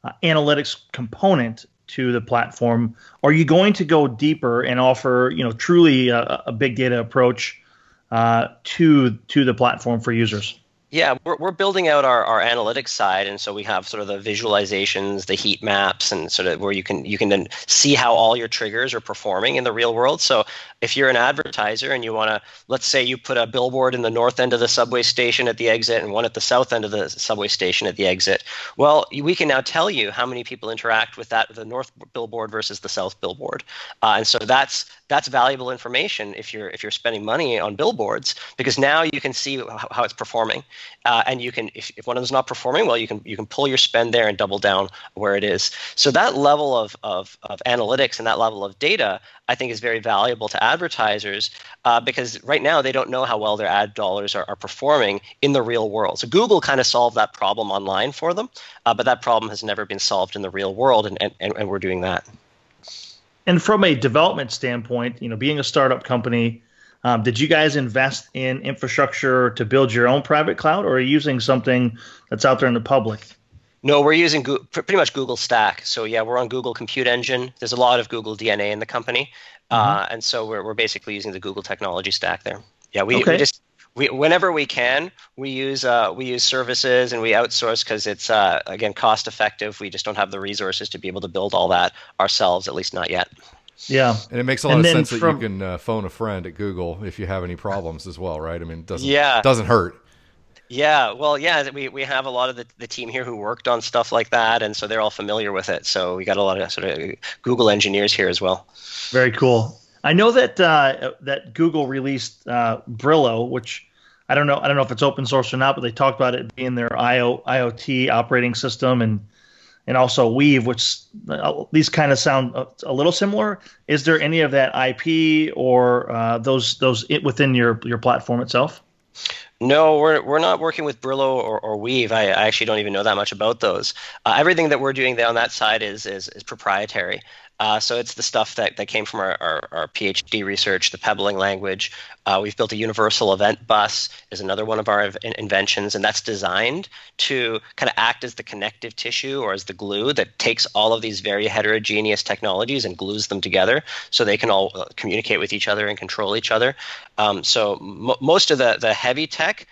uh, analytics component to the platform. Are you going to go deeper and offer you know truly a, a big data approach uh, to to the platform for users? Yeah, we're, we're building out our, our analytics side, and so we have sort of the visualizations, the heat maps, and sort of where you can you can then see how all your triggers are performing in the real world. So if you're an advertiser and you want to, let's say you put a billboard in the north end of the subway station at the exit and one at the south end of the subway station at the exit, well, we can now tell you how many people interact with that the north billboard versus the south billboard, uh, and so that's that's valuable information if you're if you're spending money on billboards because now you can see how, how it's performing uh, and you can if, if one of them's not performing well you can you can pull your spend there and double down where it is. So that level of, of, of analytics and that level of data i think is very valuable to advertisers uh, because right now they don't know how well their ad dollars are, are performing in the real world. So google kind of solved that problem online for them uh, but that problem has never been solved in the real world and, and, and we're doing that. And from a development standpoint you know being a startup company um, did you guys invest in infrastructure to build your own private cloud, or are you using something that's out there in the public? No, we're using Google, pretty much Google Stack. So yeah, we're on Google Compute Engine. There's a lot of Google DNA in the company, uh, mm-hmm. uh, and so we're we're basically using the Google technology stack there. Yeah, we, okay. we just we whenever we can we use uh, we use services and we outsource because it's uh, again cost effective. We just don't have the resources to be able to build all that ourselves, at least not yet. Yeah, and it makes a lot and of sense from, that you can uh, phone a friend at Google if you have any problems as well, right? I mean, it doesn't yeah. doesn't hurt. Yeah, well, yeah, we, we have a lot of the, the team here who worked on stuff like that, and so they're all familiar with it. So we got a lot of sort of Google engineers here as well. Very cool. I know that uh, that Google released uh, Brillo, which I don't know I don't know if it's open source or not, but they talked about it being their IO, IoT operating system, and and also Weave, which uh, these kind of sound a, a, little similar. Is there any of that IP or uh, those those within your your platform itself? No, we're, we're not working with Brillo or, or Weave. I, I actually don't even know that much about those. Uh, everything that we're doing there on that side is, is, is proprietary. Uh, so it's the stuff that, that came from our, our, our PhD research, the pebbling language. Uh, we've built a universal event bus is another one of our in- inventions, and that's designed to kind of act as the connective tissue or as the glue that takes all of these very heterogeneous technologies and glues them together so they can all uh, communicate with each other and control each other. Um, so m- most of the, the heavy tech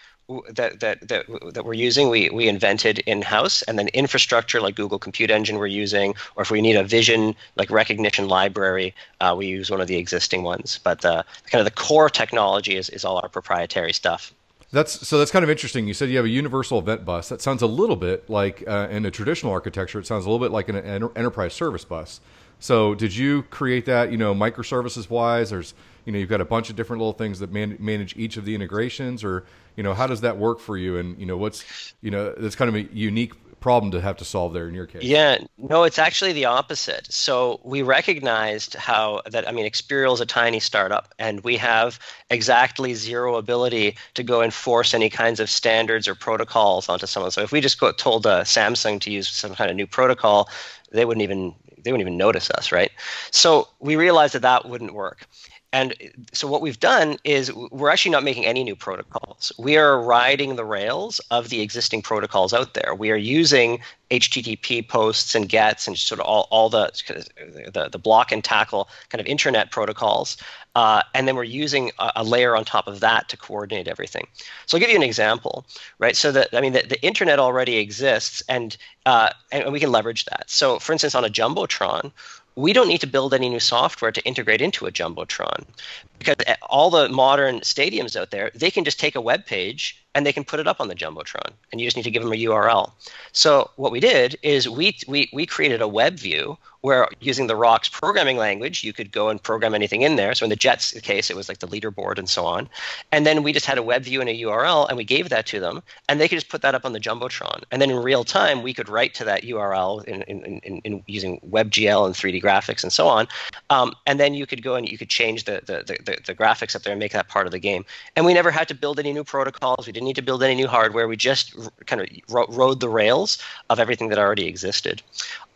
that that that, that we're using, we we invented in house, and then infrastructure like Google Compute Engine we're using, or if we need a vision like recognition library, uh, we use one of the existing ones. But uh, kind of the core technology is is all our proprietary stuff. That's so. That's kind of interesting. You said you have a universal event bus. That sounds a little bit like uh, in a traditional architecture. It sounds a little bit like an, an enterprise service bus. So, did you create that? You know, microservices wise, there's you know you've got a bunch of different little things that man- manage each of the integrations, or you know how does that work for you? And you know what's you know that's kind of a unique problem to have to solve there in your case. Yeah, no, it's actually the opposite. So we recognized how that I mean Xperiel is a tiny startup and we have exactly zero ability to go enforce any kinds of standards or protocols onto someone. So if we just told uh, Samsung to use some kind of new protocol, they wouldn't even they wouldn't even notice us, right? So we realized that that wouldn't work. And so what we've done is we're actually not making any new protocols. We are riding the rails of the existing protocols out there. We are using HTTP posts and gets and sort of all, all the, the, the block and tackle kind of internet protocols. Uh, and then we're using a, a, layer on top of that to coordinate everything. So I'll give you an example, right? So that I mean, the, the internet already exists, and uh, and we can leverage that. So for instance, on a jumbotron, we don't need to build any new software to integrate into a jumbotron because all the modern stadiums out there they can just take a web page and they can put it up on the jumbotron and you just need to give them a url so what we did is we we, we created a web view where using the ROX programming language, you could go and program anything in there. So in the Jets case, it was like the leaderboard and so on. And then we just had a web view and a URL, and we gave that to them, and they could just put that up on the jumbotron. And then in real time, we could write to that URL in, in, in, in using WebGL and 3D graphics and so on. Um, and then you could go and you could change the, the, the, the graphics up there and make that part of the game. And we never had to build any new protocols. We didn't need to build any new hardware. We just kind of rode the rails of everything that already existed.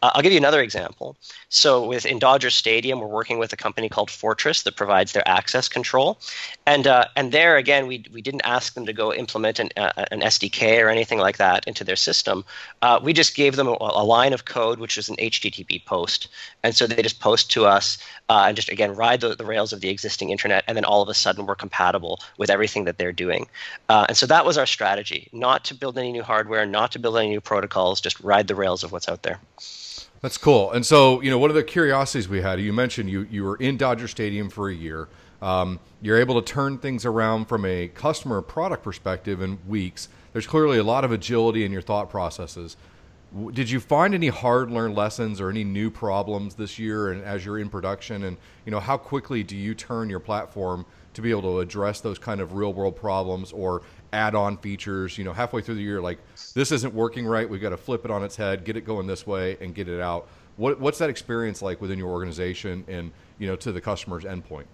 Uh, I'll give you another example. So, with in Dodger Stadium, we're working with a company called Fortress that provides their access control, and uh, and there again, we we didn't ask them to go implement an, uh, an SDK or anything like that into their system. Uh, we just gave them a, a, line of code, which is an HTTP post, and so they just post to us uh, and just again ride the, the rails of the existing internet, and then all of a sudden we're compatible with everything that they're doing. And so that was our strategy: not to build any new hardware, not to build any new protocols, just ride the rails of what's out there. That's cool. And so, you know, one of the curiosities we had, you mentioned you you were in Dodger Stadium for a year. Um, you're able to turn things around from a customer product perspective in weeks. There's clearly a lot of agility in your thought processes. Did you find any hard learned lessons or any new problems this year and as you're in production? And you know, how quickly do you turn your platform to be able to address those kind of real world problems or add-on features. You know, halfway through the year, like this isn't working right. We've got to flip it on its head, get it going this way, and get it out. What, what's that experience like within your organization and you know to the customer's endpoint?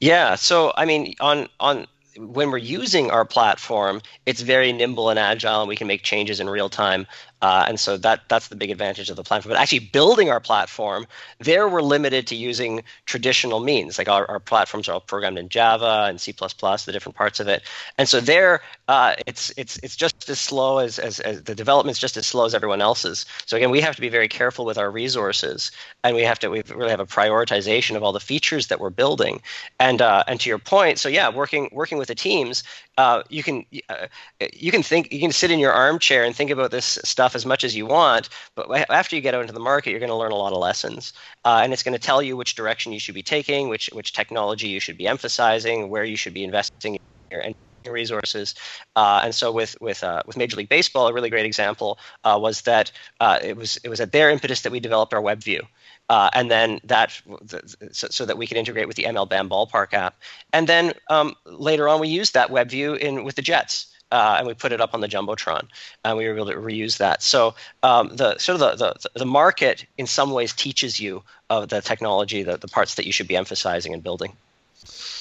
Yeah, so I mean, on on when we're using our platform, it's very nimble and agile, and we can make changes in real time. Uh, and so that that's the big advantage of the platform. But actually building our platform, there we're limited to using traditional means. Like our, our platforms are all programmed in Java and C++, the different parts of it. And so there, uh, it's it's it's just as slow as, as, as the development's just as slow as everyone else's. So again, we have to be very careful with our resources, and we have to we really have a prioritization of all the features that we're building. And uh, and to your point, so yeah, working working with the teams, uh, you can uh, you can think you can sit in your armchair and think about this stuff as much as you want, but after you get out into the market, you're going to learn a lot of lessons, uh, and it's going to tell you which direction you should be taking, which which technology you should be emphasizing, where you should be investing your resources. Uh, and so with with uh, with Major League Baseball, a really great example uh, was that uh, it was it was at their impetus that we developed our web view. Uh, and then that so, so, that we can integrate with the MLBAM Ballpark app. And then um, later on, we used that web view in with the Jets. Uh, and we put it up on the jumbotron, and we were able to reuse that. So um, the sort of the, the, the market in some ways teaches you of the technology, the, the parts that you should be emphasizing and building.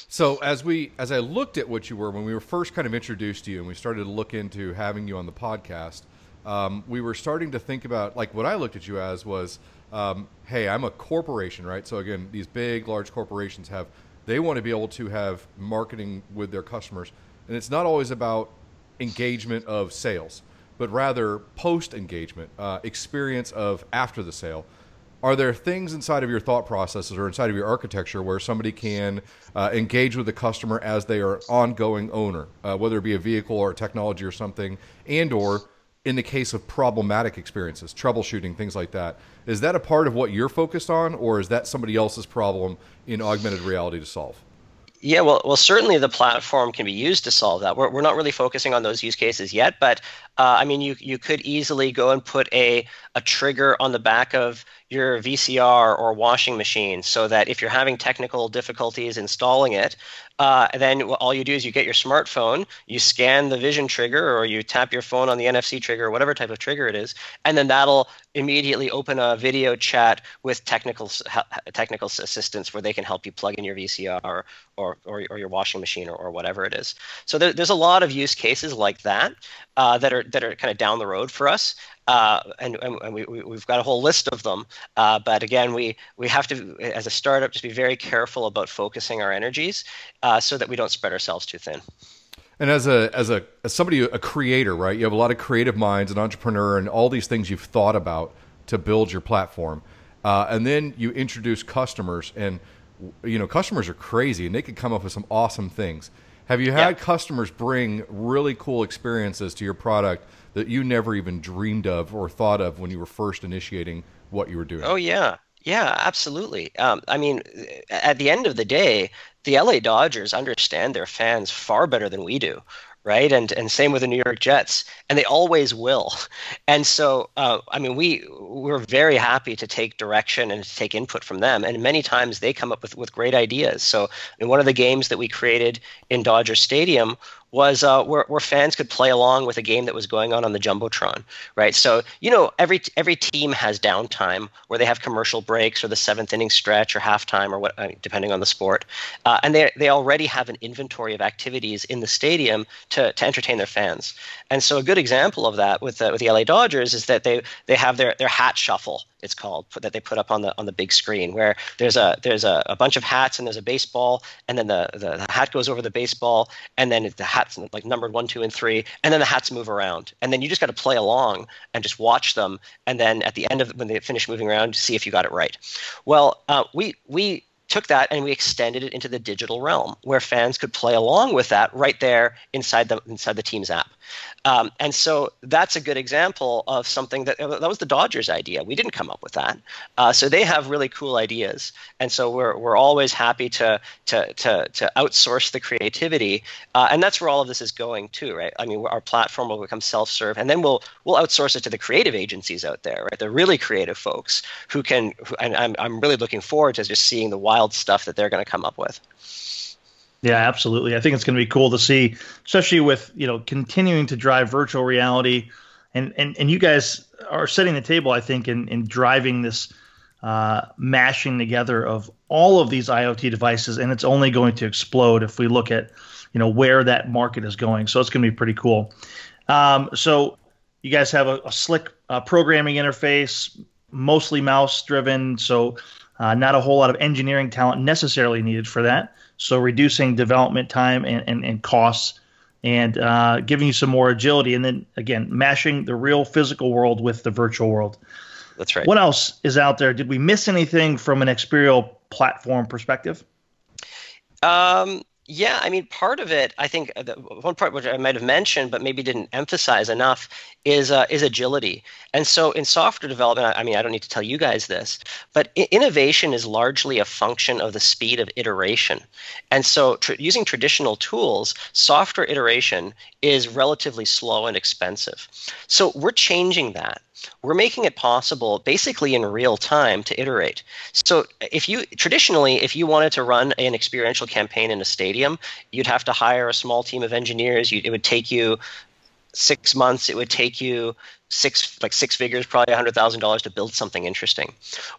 So as we as I looked at what you were when we were first kind of introduced to you, and we started to look into having you on the podcast, um, we were starting to think about like what I looked at you as was um, hey, I'm a corporation, right? So again, these big, large corporations have they want to be able to have marketing with their customers, and it's not always about engagement of sales, but rather post engagement, uh, experience of after the sale. are there things inside of your thought processes or inside of your architecture where somebody can uh, engage with the customer as they are ongoing owner, uh, whether it be a vehicle or a technology or something, and or in the case of problematic experiences, troubleshooting, things like that. Is that a part of what you're focused on, or is that somebody else's problem in augmented reality to solve? Yeah, well, well, certainly the platform can be used to solve that. We're, we're not really focusing on those use cases yet, but uh, I mean, you you could easily go and put a a trigger on the back of your VCR or washing machine so that if you're having technical difficulties installing it, uh, then all you do is you get your smartphone, you scan the vision trigger, or you tap your phone on the NFC trigger, or whatever type of trigger it is, and then that'll immediately open a video chat with technical technical assistance where they can help you plug in your VCR or or, or, your washing machine or, or whatever it is. So there, there's a lot of use cases like that uh, that are that are kind of down the road for us. Uh, and, and we, we, have got a whole list of them. Uh, but again, we, we have to, as a startup, just be very careful about focusing our energies uh, so that we don't spread ourselves too thin. And as a as a as somebody a creator, right? You have a lot of creative minds, an entrepreneur, and all these things you've thought about to build your platform. Uh, and then you introduce customers, and you know customers are crazy, and they could come up with some awesome things. Have you had yeah. customers bring really cool experiences to your product that you never even dreamed of or thought of when you were first initiating what you were doing? Oh yeah, yeah, absolutely. Um, I mean, at the end of the day, the LA Dodgers understand their fans far better than we do, right? And and same with the New York Jets, and they always will. <laughs> And so, uh, I mean, we we're very happy to take direction and to take input from them. And many times they come up with with great ideas. So, I mean, one of the games that we created in Dodger Stadium was uh, where, where fans could play along with a game that was going on on the jumbotron, right? So you know every every team has downtime where they have commercial breaks or the seventh inning stretch or halftime or what, uh, depending on the sport, uh, and they they already have an inventory of activities in the stadium to to entertain their fans. And so a good example of that with the, with the LA Dodgers is that they they have their their hat shuffle it's called that they put up on the on the big screen where there's a there's a, a bunch of hats and there's a baseball and then the, the, the hat goes over the baseball and then the hats like numbered one two and three and then the hats move around. And then you just got to play along and just watch them and then at the end of when they finish moving around see if you got it right. Well uh, we we took that and we extended it into the digital realm where fans could play along with that right there inside the inside the team's app um, and so that's a good example of something that that was the Dodgers' idea. We didn't come up with that. Uh, so they have really cool ideas, and so we're we're always happy to to to, to outsource the creativity, uh, and that's where all of this is going too, right? I mean, our platform will become self-serve, and then we'll we'll outsource it to the creative agencies out there, right? The really creative folks who can, who, and I'm I'm really looking forward to just seeing the wild stuff that they're going to come up with. Yeah, absolutely. I think it's going to be cool to see, especially with you know continuing to drive virtual reality, and and and you guys are setting the table. I think in in driving this uh, mashing together of all of these IoT devices, and it's only going to explode if we look at you know where that market is going. So it's going to be pretty cool. Um, so you guys have a, a slick uh, programming interface, mostly mouse driven. So uh, not a whole lot of engineering talent necessarily needed for that. So reducing development time and, and, and costs and uh, giving you some more agility. And then again, mashing the real physical world with the virtual world. That's right. What else is out there? Did we miss anything from an Xperiel platform perspective? Um, yeah, I mean, part of it, I think, uh, one part which I might have mentioned, but maybe didn't emphasize enough, is uh, is agility. And so, in software development, I mean, I don't need to tell you guys this, but innovation is largely a function of the speed of iteration. And so, tr- using traditional tools, software iteration is relatively slow and expensive. So, we're changing that we're making it possible basically in real time to iterate. So if you traditionally, if you wanted to run an experiential campaign in a stadium, you'd have to hire a small team of engineers. You, it would take you six months. It would take you six like six figures probably $100000 to build something interesting.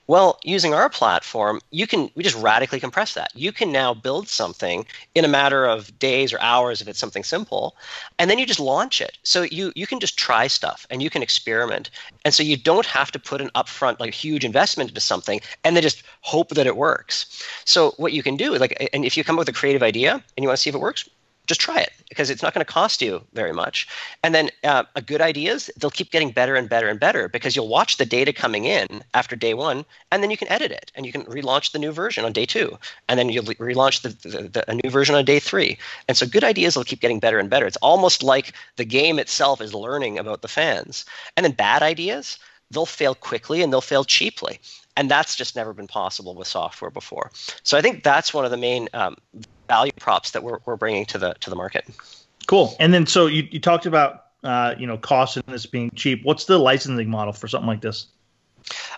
Well using our platform you can we just radically compress that. You can now build something in a matter of days or hours if it's something simple and then you just launch it. So you you can just try stuff and you can experiment. And so you don't have to put an upfront like huge investment into something and then just hope that it works. So what you can do like and if you come up with a creative idea and you want to see if it works just try it because it's not going to cost you very much. And then uh, good ideas, they'll keep getting better and better and better because you'll watch the data coming in after day one, and then you can edit it and you can relaunch the new version on day two, and then you'll relaunch the, the, the, a new version on day three. And so good ideas will keep getting better and better. It's almost like the game itself is learning about the fans. And then bad ideas, they'll fail quickly and they'll fail cheaply and that's just never been possible with software before. So I think that's one of the main um, value props that we're, we're bringing to the to the market. Cool. And then so you, you talked about uh, you know cost and this being cheap. What's the licensing model for something like this?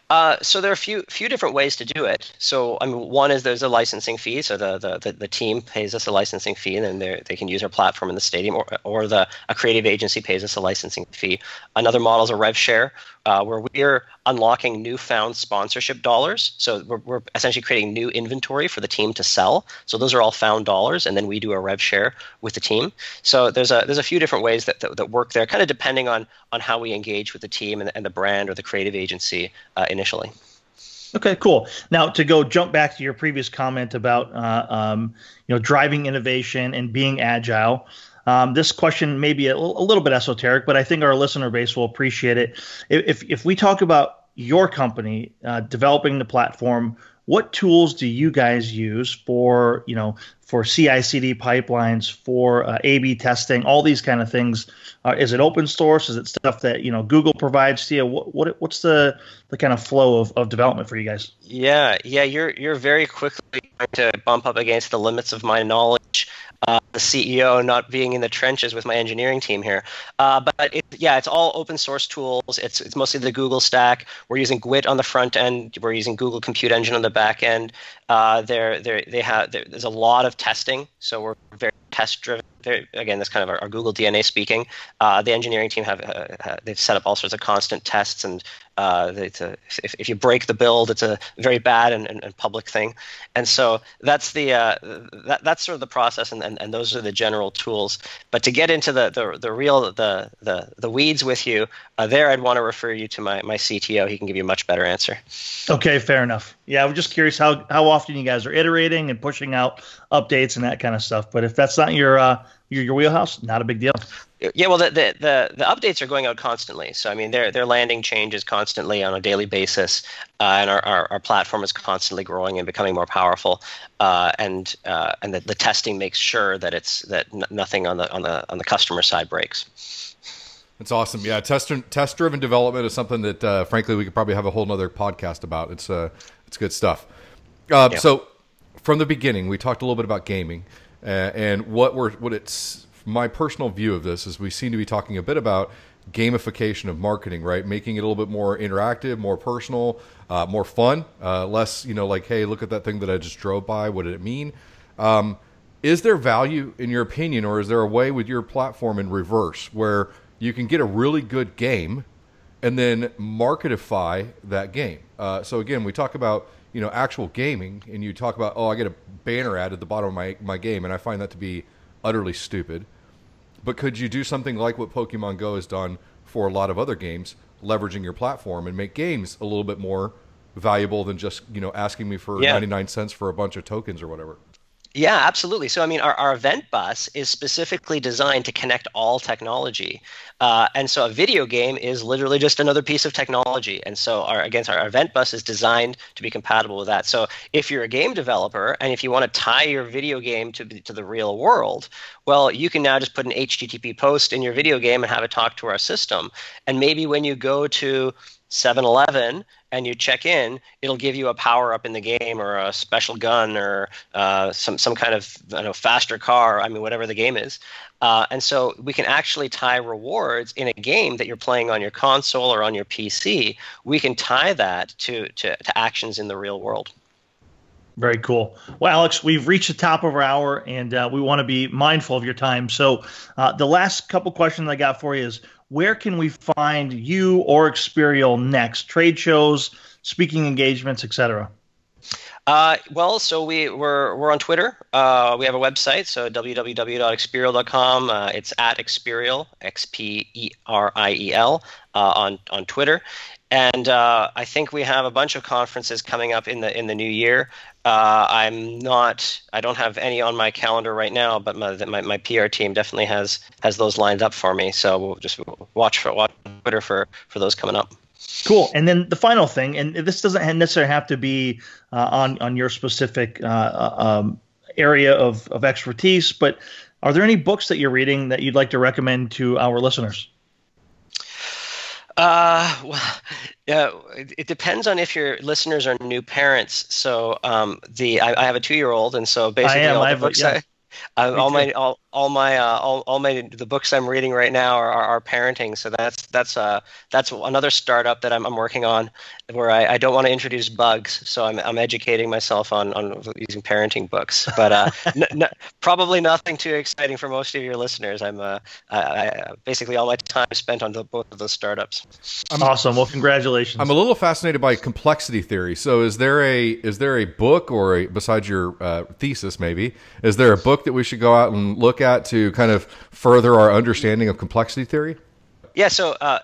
Uh, so there are a few few different ways to do it. So I mean, one is there's a licensing fee. So the the, the, the team pays us a licensing fee, and then they can use our platform in the stadium, or, or the a creative agency pays us a licensing fee. Another model is a rev share, uh, where we're unlocking newfound sponsorship dollars. So we're, we're essentially creating new inventory for the team to sell. So those are all found dollars, and then we do a rev share with the team. So there's a there's a few different ways that that, that work there, kind of depending on on how we engage with the team and, and the brand or the creative agency uh, initially. Okay, cool. Now to go jump back to your previous comment about uh, um, you know driving innovation and being agile. Um, this question may be a, a, little bit esoteric, but I think our listener base will appreciate it. If, if we talk about your company uh, developing the platform, what tools do you guys use for you know for CI/CD pipelines, for uh, A/B testing, all these kind of things? Uh, is it open source? Is it stuff that you know Google provides to you? What, what what's the the kind of flow of, of development for you guys? Yeah, yeah, you're you're very quickly to bump up against the limits of my knowledge uh, the CEO not being in the trenches with my engineering team here. Uh, but it, yeah, it's all open source tools. It's it's mostly the Google stack. We're using Gwt on the front end. We're using Google Compute Engine on the back end. Uh, they're, they're, they have there's a lot of testing, so we're very test driven. Again, that's kind of our, our Google DNA speaking. Uh, the engineering team have uh, they've set up all sorts of constant tests, and uh, a, if, if you break the build, it's a very bad and, and, and public thing. And so that's the uh, that, that's sort of the process, and, and, and those are the general tools. But to get into the the, the real the, the the weeds with you, uh, there I'd want to refer you to my my CTO. He can give you a much better answer. Okay, fair enough. Yeah, I'm just curious how how often you guys are iterating and pushing out updates and that kind of stuff. But if that's not your uh, your, your wheelhouse, not a big deal. Yeah, well, the, the, the the updates are going out constantly. So I mean, they're they're landing changes constantly on a daily basis, uh, and our, our, our platform is constantly growing and becoming more powerful. Uh, and uh, and the, the testing makes sure that it's that n- nothing on the on the on the customer side breaks. That's awesome. Yeah, test test driven development is something that uh, frankly we could probably have a whole other podcast about. It's uh it's good stuff. Uh, yeah. So from the beginning, we talked a little bit about gaming uh, and what we're what it's my personal view of this is we seem to be talking a bit about gamification of marketing, right? Making it a little bit more interactive, more personal, uh, more fun, uh, less you know like hey, look at that thing that I just drove by. What did it mean? Um, is there value in your opinion, or is there a way with your platform in reverse where you can get a really good game and then marketify that game? Uh, so again, we talk about you know actual gaming, and you talk about oh, I get a banner ad at the bottom of my my game, and I find that to be utterly stupid. But could you do something like what Pokemon Go has done for a lot of other games, leveraging your platform and make games a little bit more valuable than just you know asking me for yeah. 99 cents for a bunch of tokens or whatever yeah, absolutely. So, I mean, our, our event bus is specifically designed to connect all technology. Uh, and so, a video game is literally just another piece of technology. And so, our, again, our event bus is designed to be compatible with that. So, if you're a game developer and if you want to tie your video game to, to the real world, well, you can now just put an HTTP post in your video game and have it talk to our system. And maybe when you go to 7 Eleven and you check in, it'll give you a power up in the game or a special gun or uh, some some kind of I know faster car. I mean, whatever the game is. Uh, and so we can actually tie rewards in a game that you're playing on your console or on your PC. We can tie that to to, to actions in the real world. Very cool. Well, Alex, we've reached the top of our hour, and uh, we want to be mindful of your time. So, uh, the last couple questions I got for you is where can we find you or Xperiel next? Trade shows, speaking engagements, etc. Uh, well, so we we're we're on Twitter. Uh, we have a website, so www.xperiel.com. Uh, it's at Xperiel, X P E R I E L, uh, on on Twitter. And uh, I think we have a bunch of conferences coming up in the in the new year. Uh, I'm not. I don't have any on my calendar right now, but my, my, my PR team definitely has has those lined up for me. So we'll just watch for watch Twitter for for those coming up. Cool. And then the final thing, and this doesn't necessarily have to be uh, on on your specific uh, uh, um, area of of expertise, but are there any books that you're reading that you'd like to recommend to our listeners? Uh, well, yeah, it, it, depends on if your listeners are new parents. So, um, the I, I have a two-year-old, and so basically all the books I, uh, all my all, all my uh, all, all my the books I'm reading right now are, are, are, parenting. So that's that's uh that's another startup that I'm, I'm working on, where I, I don't want to introduce bugs. So I'm, I'm educating myself on, on using parenting books. But uh, <laughs> n- n- probably nothing too exciting for most of your listeners. I'm uh I, I, basically all my time spent on the, both of those startups. I'm, awesome. Well, congratulations. I'm a little fascinated by complexity theory. So is there a is there a book or a, besides your uh, thesis maybe is there a book that we should go out and look at to kind of further our understanding of complexity theory? Yeah, so uh,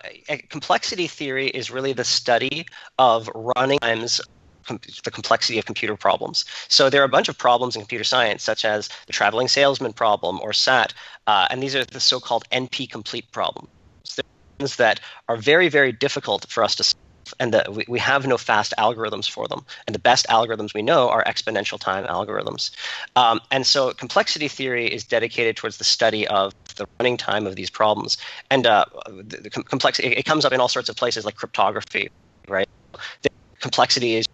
complexity theory is really the study of running times the complexity of computer problems. So there are a bunch of problems in computer science, such as the traveling salesman problem or SAT, uh, and these are the so-called NP complete problems. Things that are very, very difficult for us to and that we, we have no fast algorithms for them. And the best algorithms we know are exponential time algorithms. Um, and so complexity theory is dedicated towards the study of the running time of these problems. And uh, the, the complexity, it, it comes up in all sorts of places like cryptography, right? The complexity is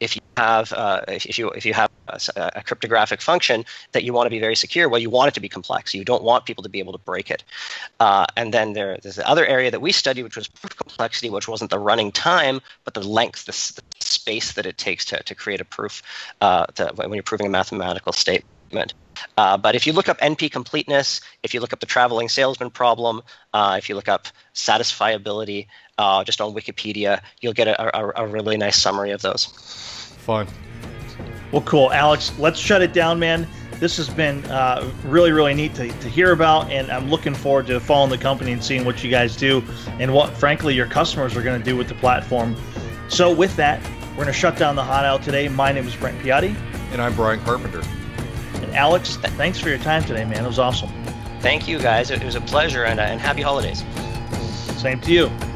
if you have uh, if you if you have a, a, cryptographic function that you want to be very secure, well, you want it to be complex. You don't want people to be able to break it. Uh, and then there, there's the other area that we studied, which was proof complexity, which wasn't the running time, but the length, the, the space that it takes to, to create a proof uh, to, when you're proving a mathematical statement. Uh, but if you look up NP completeness, if you look up the traveling salesman problem, uh, if you look up satisfiability uh, just on Wikipedia, you'll get a, a, a, really nice summary of those. Fun. Well, cool. Alex, let's shut it down, man. This has been uh, really, really neat to, to hear about, and I'm looking forward to following the company and seeing what you guys do and what, frankly, your customers are going to do with the platform. So, with that, we're going to shut down the Hot Aisle today. My name is Brent Piatti. And I'm Brian Carpenter. And Alex, thanks for your time today, man. It was awesome. Thank you, guys. It was a pleasure, and, uh, and happy holidays. Same to you.